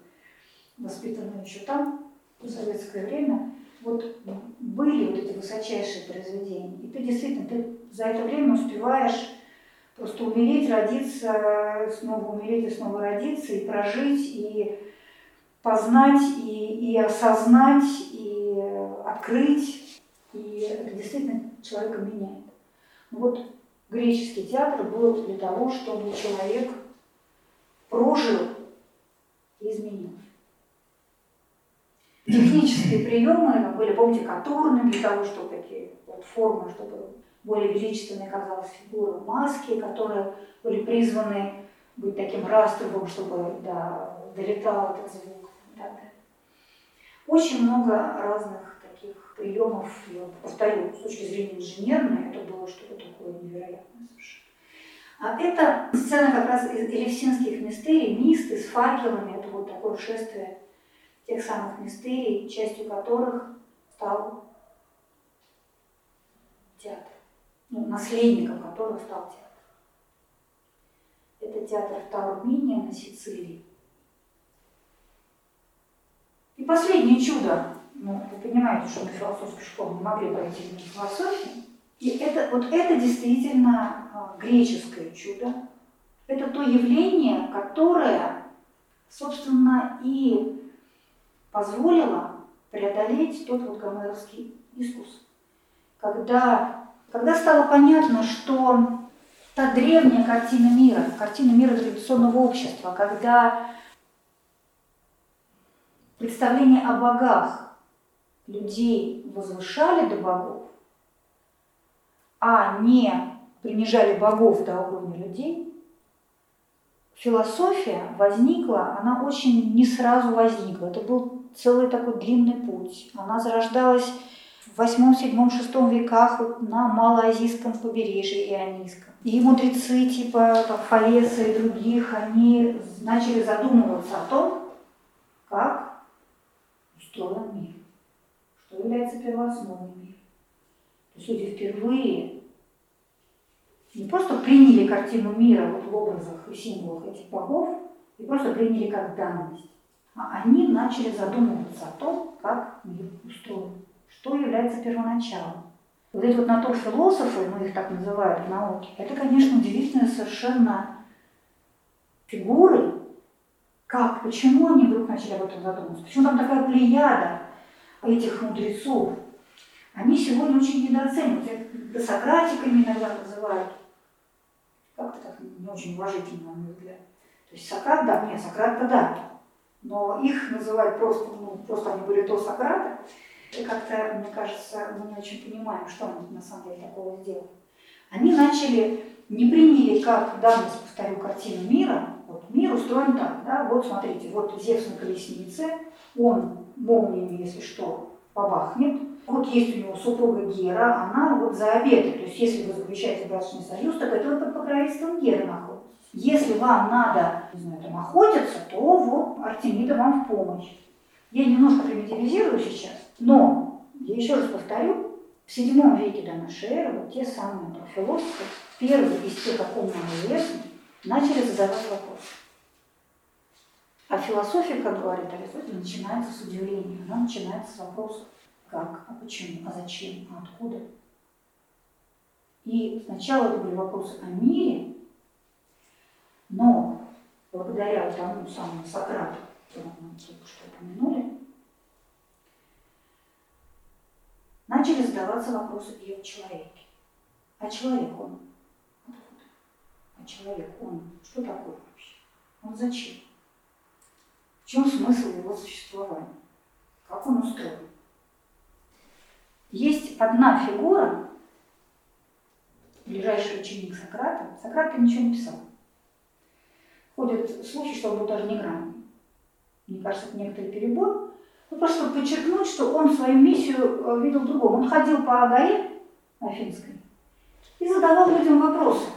воспитанный еще там, в советское время, вот были вот эти высочайшие произведения, и ты действительно, ты за это время успеваешь просто умереть, родиться, снова умереть и снова родиться, и прожить, и познать, и, и осознать, и открыть, и это действительно человека меняет. Ну вот греческий театр был для того, чтобы человек прожил и изменился. Технические приемы были, помните, контурные для того, чтобы такие вот формы, чтобы более величественной казалась фигура, маски, которые были призваны быть таким растровым, чтобы да, долетал этот звук. Да, Очень много разных таких приемов, я повторю, с точки зрения инженерной, это было что-то такое невероятное совершенно. А это сцена как раз из Элевсинских мистерий, мисты с факелами, это вот такое шествие тех самых мистерий, частью которых стал театр, ну, наследником которого стал театр. Это театр в Таурмине на Сицилии. И последнее чудо, ну, вы понимаете, что на философской школе мы могли пройти на философии, и это, вот это действительно а, греческое чудо. Это то явление, которое, собственно, и позволило преодолеть тот вот гомеровский искус. Когда, когда стало понятно, что та древняя картина мира, картина мира традиционного общества, когда представление о богах людей возвышали до богов, а не принижали богов до уровня людей, философия возникла, она очень не сразу возникла. Это был целый такой длинный путь. Она зарождалась в 8, 7, 6 веках вот на малоазийском побережье ионийском. И мудрецы типа Фалеса и других, они начали задумываться о том, как устроен мир, что является первоосновой мира. То есть люди впервые не просто приняли картину мира вот в образах и символах этих богов, и просто приняли как данность, они начали задумываться о том, как мир устроен, что является первоначалом. Вот эти вот натурфилософы, ну их так называют в науке, это, конечно, удивительные совершенно фигуры, как, почему они вдруг начали об этом задумываться, почему там такая плеяда этих мудрецов, они сегодня очень недооцениваются. Это сократиками иногда называют. Как-то так не очень уважительно, на мой взгляд. То есть Сократ, да, нет, Сократ-то да. Но их называть просто, ну, просто они были то Сократы. И как-то, мне кажется, мы не очень понимаем, что они на самом деле такого сделали. Они начали, не приняли как данность, повторю, картину мира. Вот мир устроен так, да, вот смотрите, вот Зевс на колеснице, он молниями, если что, побахнет, вот есть у него супруга Гера, она вот за обеды. То есть если вы заключаете брачный союз, так это под покровительством Геры находитесь. Если вам надо, не знаю, там охотиться, то вот Артемида вам в помощь. Я немножко примитивизирую сейчас, но я еще раз повторю, в седьмом веке до нашей эры вот те самые там, философы, первые из тех, о ком нам известно, начали задавать вопросы. А философия, как говорит Аристотель, начинается с удивления, она начинается с вопросов как, а почему, а зачем, а откуда. И сначала это были вопросы о мире, но благодаря тому самому Сократу, которого мы только что упомянули, начали задаваться вопросы и о человеке. А человек он? А человек он что такое вообще? Он зачем? В чем смысл его существования? Как он устроен? Есть одна фигура, ближайший ученик Сократа. Сократ ничего не писал. Ходят слухи, что он был даже не грамотный. Мне кажется, это некоторый перебор. Ну, просто подчеркнуть, что он свою миссию э, видел другом. Он ходил по Агаре Афинской и задавал людям вопросы.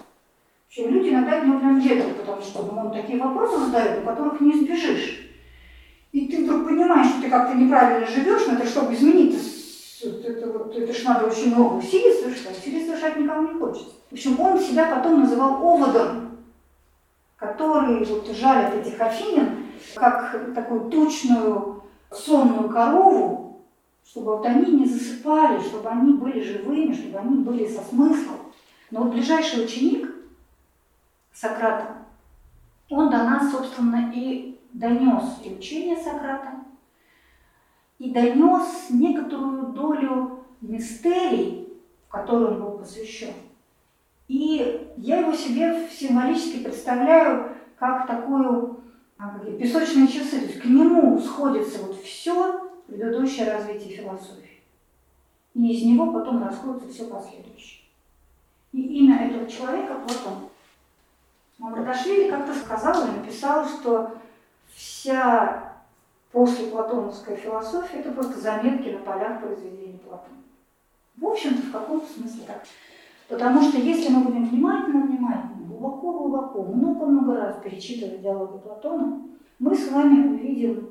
Причем люди иногда от него прям бегали, потому что ну, он такие вопросы задает, у которых не избежишь. И ты вдруг понимаешь, что ты как-то неправильно живешь, но это чтобы изменить это, вот, это ж надо очень много усилий совершать, усилий совершать никому не хочется. В общем, он себя потом называл оводом, который вот жалит этих афинин, как такую тучную сонную корову, чтобы вот они не засыпали, чтобы они были живыми, чтобы они были со смыслом. Но вот ближайший ученик Сократа, он до нас, собственно, и донес и учение Сократа, и донес некоторую долю мистерий, которым он был посвящен. И я его себе символически представляю как такую а, песочные часы, то есть к нему сходится вот все предыдущее развитие философии. И из него потом расходится все последующее. И имя этого человека Платон. Мамрадашвили как-то сказал или написал, что вся после платоновской философии это просто заметки на полях произведений Платона. В общем-то, в каком-то смысле так. Потому что если мы будем внимательно-внимательно, глубоко-глубоко, много-много раз перечитывать диалоги Платона, мы с вами увидим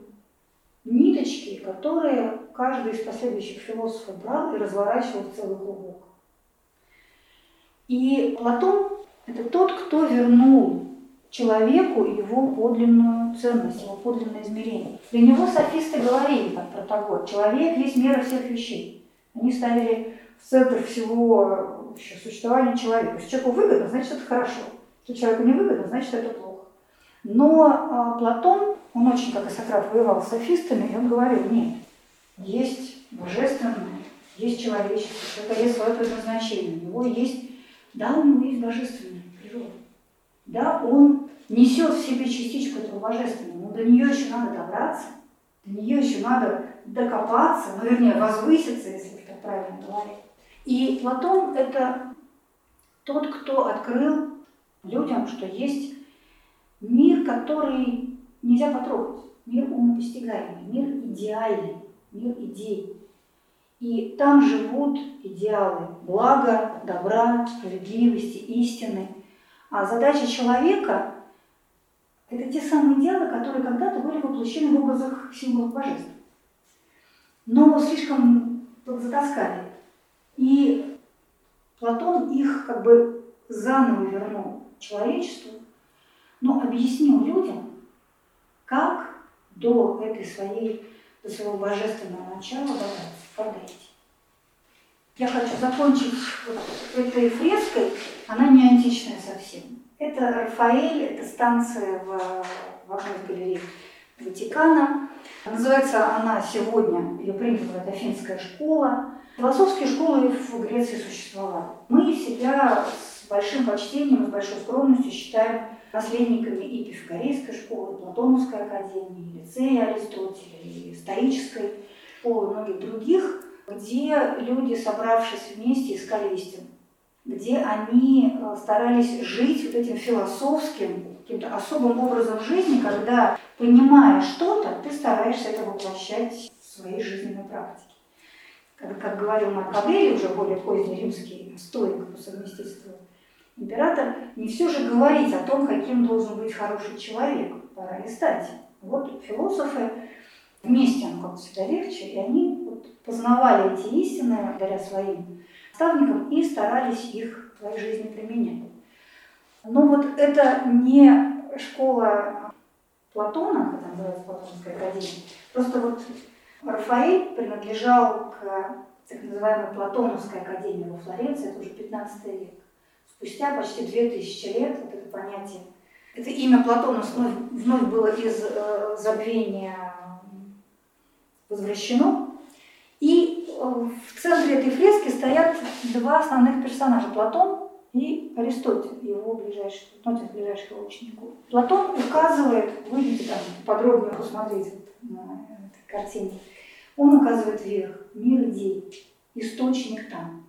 ниточки, которые каждый из последующих философов брал и разворачивал в целый клубок. И Платон – это тот, кто вернул человеку его подлинную ценность, его подлинное измерение. Для него софисты говорили, как Протагор, человек есть мера всех вещей. Они ставили в центр всего существования человека. Если человеку выгодно, значит это хорошо. Если человеку не выгодно, значит это плохо. Но а, Платон, он очень, как и Сократ, воевал с софистами, и он говорил, нет, есть божественное, есть человечество, это есть свое предназначение, у него есть, да, у него есть божественная природа, да, он несет в себе частичку этого божественного, но до нее еще надо добраться, до нее еще надо докопаться, ну, вернее, возвыситься, если это правильно говорить. И Платон – это тот, кто открыл людям, что есть мир, который нельзя потрогать, мир умопостигаемый, мир идеальный, мир идей. И там живут идеалы блага, добра, справедливости, истины. А задача человека – это те самые идеалы, которые когда-то были воплощены в образах символов божества. Но слишком затаскали. И Платон их как бы заново вернул человечеству, но объяснил людям, как до этой своей, до своего божественного начала добраться, как дойти. Я хочу закончить вот этой фреской, она не античная совсем. Это Рафаэль, это станция в, в одной из галерей Ватикана. Называется она сегодня, ее принято называть Афинская школа. Философские школы в Греции существовали. Мы себя с большим почтением, с большой скромностью считаем наследниками и Пифагорейской школы, и Платоновской академии, и лицея Аристотеля, и стоической школы, и многих других, где люди, собравшись вместе, искали истину, где они э, старались жить вот этим философским, каким-то особым образом жизни, когда, понимая что-то, ты стараешься это воплощать в своей жизненной практике. Как, как говорил Марк Аврелий, уже более поздний римский стоик по совместительству, император, не все же говорить о том, каким должен быть хороший человек, пора и стать. Вот философы вместе, ну как всегда легче, и они вот познавали эти истины благодаря своим наставникам и старались их в своей жизни применять. Но вот это не школа Платона, как называется Платонская академия, просто вот Рафаэль принадлежал к так называемой Платоновской академии во Флоренции, это уже 15 век. Спустя почти 2000 лет вот это понятие, это имя Платона вновь, вновь было из э, забвения возвращено. И э, в центре этой фрески стоят два основных персонажа – Платон и Аристотель, его ближайший, ну, один из ближайших его учеников. Платон указывает, выйдите там подробнее посмотреть на этой картине, он указывает вверх, мир идей, источник там.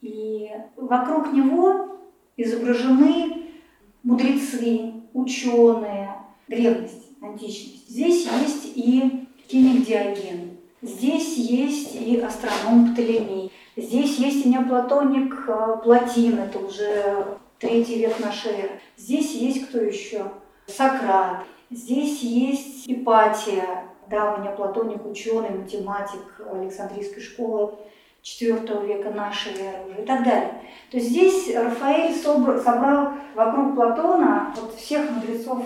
И вокруг него изображены мудрецы, ученые, древность, античность. Здесь есть и химик Диоген, здесь есть и астроном Птолемей, здесь есть неоплатоник э, Платин, это уже третий век нашей эры. Здесь есть кто еще? Сократ. Здесь есть Ипатия, меня платоник, ученый, математик Александрийской школы IV века нашей эры уже и так далее. То есть здесь Рафаэль собрал вокруг Платона вот всех мудрецов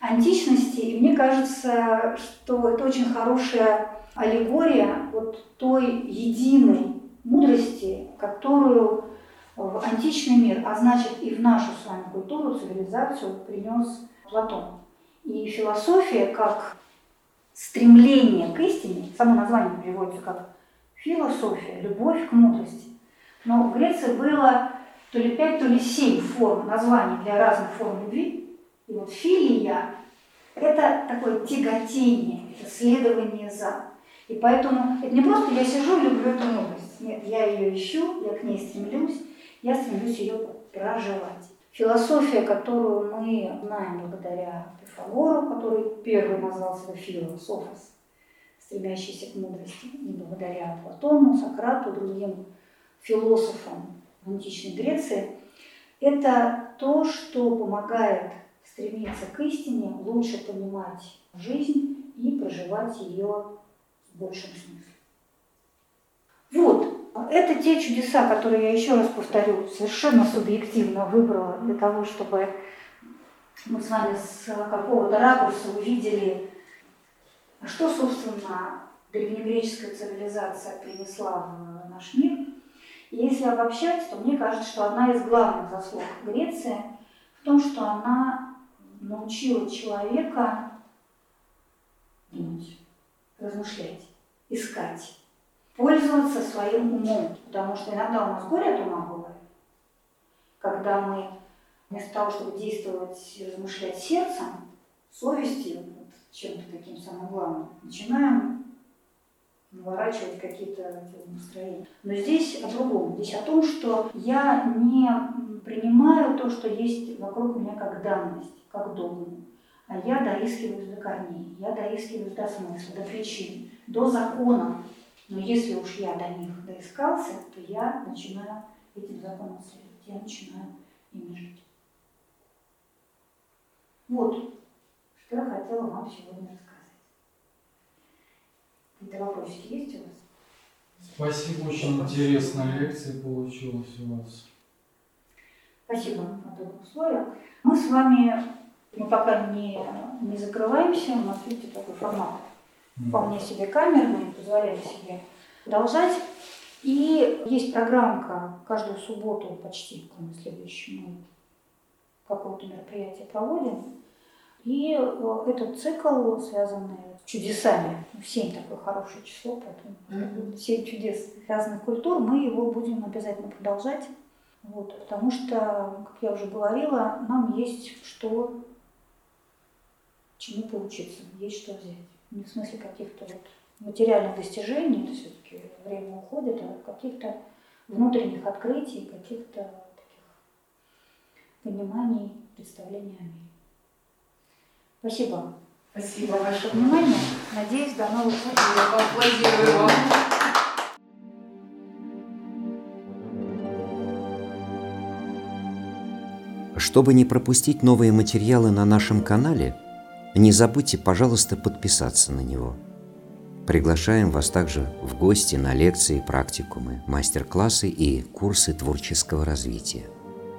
античности, и мне кажется, что это очень хорошая аллегория вот той единой мудрости, которую в античный мир, а значит и в нашу с вами культуру, цивилизацию принес Платон. И философия как стремление к истине, само название переводится как философия, любовь к мудрости. Но в Греции было то ли пять, то ли семь форм названий для разных форм любви. И вот филия – это такое тяготение, это следование за. И поэтому это не просто я сижу и люблю эту мудрость. Нет, я ее ищу, я к ней стремлюсь, я стремлюсь ее проживать. Философия, которую мы знаем благодаря Пифагору, который первый назвал себя философос, стремящийся к мудрости, не благодаря Платону, Сократу, другим философам античной Греции, это то, что помогает стремиться к истине, лучше понимать жизнь и проживать ее с большим смыслом. Вот, это те чудеса, которые я еще раз повторю, совершенно субъективно выбрала для того, чтобы мы с вами с какого-то ракурса увидели, что, собственно, древнегреческая цивилизация принесла в наш мир. И если обобщать, то мне кажется, что одна из главных заслуг Греции в том, что она научила человека думать, размышлять, искать, пользоваться своим умом. Потому что иногда у нас горе от ума бывает, когда мы вместо того, чтобы действовать размышлять сердцем, совестью, вот, чем-то таким самым главным, начинаем наворачивать какие-то настроения. Но здесь о другом. Здесь о том, что я не принимаю то, что есть вокруг меня как данность, как догму, а я доискиваюсь до корней, я доискиваюсь до смысла, до причин, до закона. Но если уж я до них доискался, то я начинаю этим законам следовать, я начинаю ими жить. Вот, что я хотела вам сегодня рассказать. Какие-то вопросики есть у вас? Спасибо, очень интересная лекция получилась у вас. Спасибо, Антон условия. Мы с вами мы пока не, не закрываемся, у нас, видите, такой формат вполне себе камерный, позволяем себе продолжать. И есть программка каждую субботу почти, кроме следующей, мы какое-то мероприятие проводим. И э, этот цикл, связанный с чудесами, семь такое хорошее число, поэтому семь чудес разных культур, мы его будем обязательно продолжать. Вот, потому что, как я уже говорила, нам есть что чему поучиться, есть что взять. Не в смысле каких-то вот материальных достижений, это все-таки время уходит, а каких-то внутренних открытий, каких-то таких пониманий, представлений о мире. Спасибо. Спасибо за ваше внимание. Надеюсь, до новых встреч. Аплодирую вам. Чтобы не пропустить новые материалы на нашем канале, не забудьте, пожалуйста, подписаться на него. Приглашаем вас также в гости на лекции, практикумы, мастер-классы и курсы творческого развития,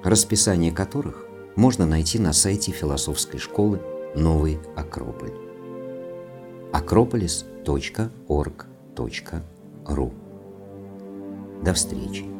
расписание которых можно найти на сайте философской школы Новый Акрополь. акрополис.орг.ру До встречи!